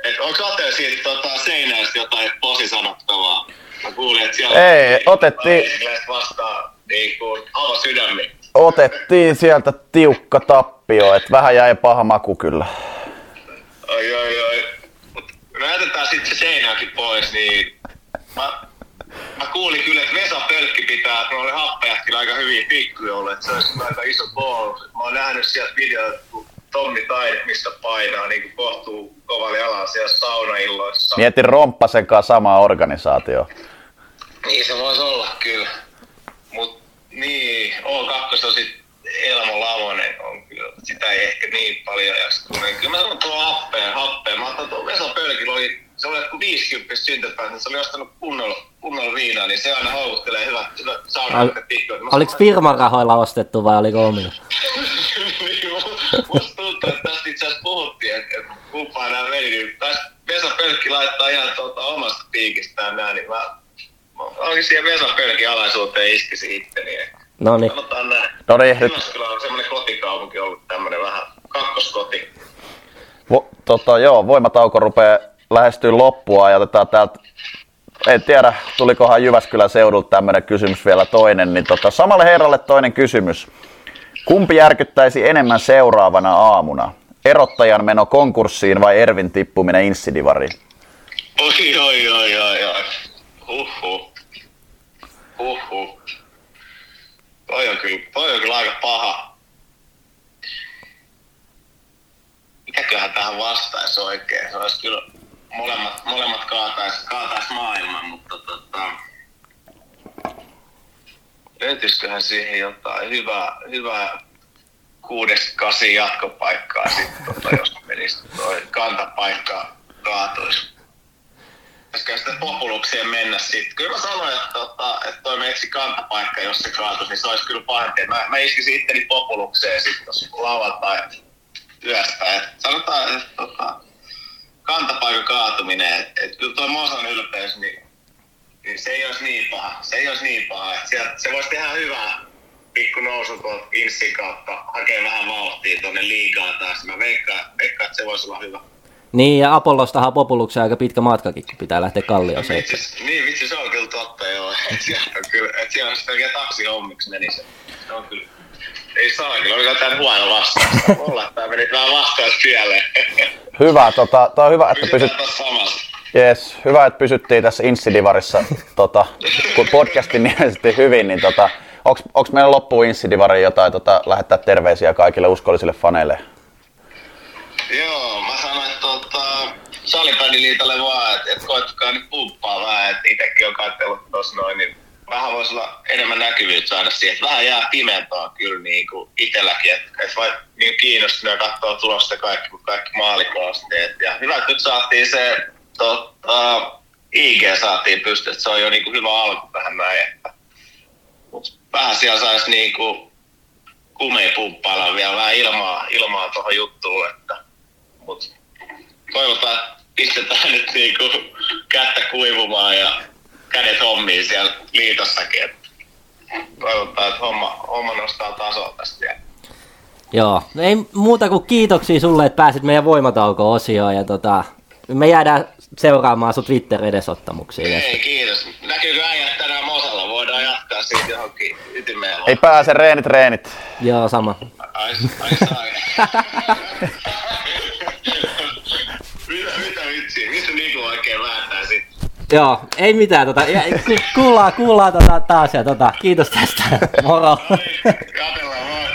Et onko Ate siitä tota, seinäistä jotain posi sanottavaa? Mä kuulin, että siellä Ei, otettiin... vastaan niin kuin sydämi. Otettiin sieltä tiukka tappio, että vähän jäi paha maku kyllä. Oi, oi, oi. Mut näytetään sitten se seinäkin pois, niin mä mä kuulin kyllä, että Vesa Pölkki pitää, oli happajatkin aika hyviä pikkujouluja, että se olisi aika iso ball. Mä oon nähnyt sieltä videoita, kun Tommi Tai, mistä painaa, niin kuin kohtuu kovali alas siellä saunailloissa. Mietin Romppasen kanssa samaa organisaatio. Niin se voisi olla kyllä. Mut niin, O2 on sit Elmo Lavonen on kyllä, sitä ei ehkä niin paljon jaksa Kyllä mä sanon tuo happeen, happeen. Mä otan tuon Vesa Pölkillä oli se oli joku 50 syntypäivä, se oli ostanut kunnolla, kunnolla viinaa, niin se aina houkuttelee hyvät, hyvät saunat pikkuja. Oliko firman rahoilla ostettu vai oliko omilla? Musta tuntuu, että tästä itse asiassa puhuttiin, että, että kumpaa nämä meni, niin tässä Vesa Pölkki laittaa ihan tuota omasta piikistään näin, niin mä onkin siihen Vesa Pölkin alaisuuteen iskisi itteni. No niin. No niin, nyt... Jyväskylä on semmoinen kotikaupunki ollut tämmöinen vähän kakkoskoti. Vo, tota, joo, voimatauko rupeaa lähestyy loppua ja otetaan täältä, en tiedä tulikohan Jyväskylän seudulta tämmöinen kysymys vielä toinen, niin tota, samalle herralle toinen kysymys. Kumpi järkyttäisi enemmän seuraavana aamuna? Erottajan meno konkurssiin vai Ervin tippuminen Inssidivariin? Oi, oi, oi, oi, oi. Huhhuh. Huhhuh. Toi on kyllä, toi on kyllä aika paha. Mitäköhän tähän vastaisi oikein? Se olisi kyllä molemmat, molemmat kaatais, kaatais maailman, mutta tota, löytyisiköhän siihen jotain hyvää, hyvää kuudesta kasi jatkopaikkaa sitten, tota, jos menisi toi kantapaikka kaatuisi. Pitäisikö sitä populukseen mennä sitten? Kyllä mä sanoin, että, tota, että toi metsi kantapaikka, jos se kaatuisi, niin se olisi kyllä pahempi. Mä, mä iskisin itteni populukseen sitten tuossa lauantai yöstä. Et sanotaan, että tota, kantapaikan kaatuminen, että et kyllä tuo Mosan ylpeys, niin, niin, se ei olisi niin paha. Se ei olisi niin paha. Et sieltä, se voisi tehdä hyvää pikku nousu tuolta Inssin kautta, hakee vähän vauhtia tuonne liigaa taas. Mä veikkaan, veikkaan, että se voisi olla hyvä. Niin, ja Apollostahan Populuksen aika pitkä matkakin, kun pitää lähteä Kallioon Vitsi, niin vitsi, se on kyllä totta joo. Et siellä on kyllä, että siellä on sitten oikein taksihommiksi meni se. Se on kyllä, ei saa kyllä, oliko tämä huono vastaus? Mulla että tämä meni vähän vastaus pieleen. Hyvä, tota, toi on hyvä, että Pysytään pysyt, tässä samassa. yes, hyvä, että pysyttiin tässä Insidivarissa, tota, kun podcastin nimesti hyvin, niin tota, onks, onks meillä loppuun Insidivariin jotain tota, lähettää terveisiä kaikille uskollisille faneille? Joo, mä sanoin, tota, salibändiliitolle vaan, että, että koettakaa nyt pumppaa vähän, että itsekin on katsellut tossa noin, niin vähän voisi olla enemmän näkyvyyttä saada siihen, että vähän jää pimentoa kyllä niin kuin itselläkin, että, että vai niin kiinnostunut katsoa tulosta kaikki, kun kaikki maalikoosteet. Ja hyvä, että nyt saatiin se tota, IG saatiin pystyyn, että se on jo niin kuin hyvä alku tähän näin, että vähän siellä saisi niin kuin kumei pumppailla vielä vähän ilmaa, ilmaa tuohon juttuun, että mut toivotaan, että pistetään nyt niinku kättä kuivumaan ja kädet hommiin siellä liitossakin. että Toivotaan, että homma, homma nostaa tasoa tästä vielä. Joo, no ei muuta kuin kiitoksia sulle, että pääsit meidän voimatauko-osioon ja tota, me jäädään seuraamaan sun Twitter-edesottamuksia. Ei, kiitos. Näkyykö äijät tänään Mosalla? Voidaan jatkaa siitä johonkin ytimeen. Ei pääse, reenit, reenit. Joo, sama. Ai, ai sai. mitä, mitä vitsiä? Niinku oikein vääntää sitten? Joo, ei mitään, tota, ja, ku- kuullaan, kuullaan tota, taas ja tota, kiitos tästä, moro. Katellaan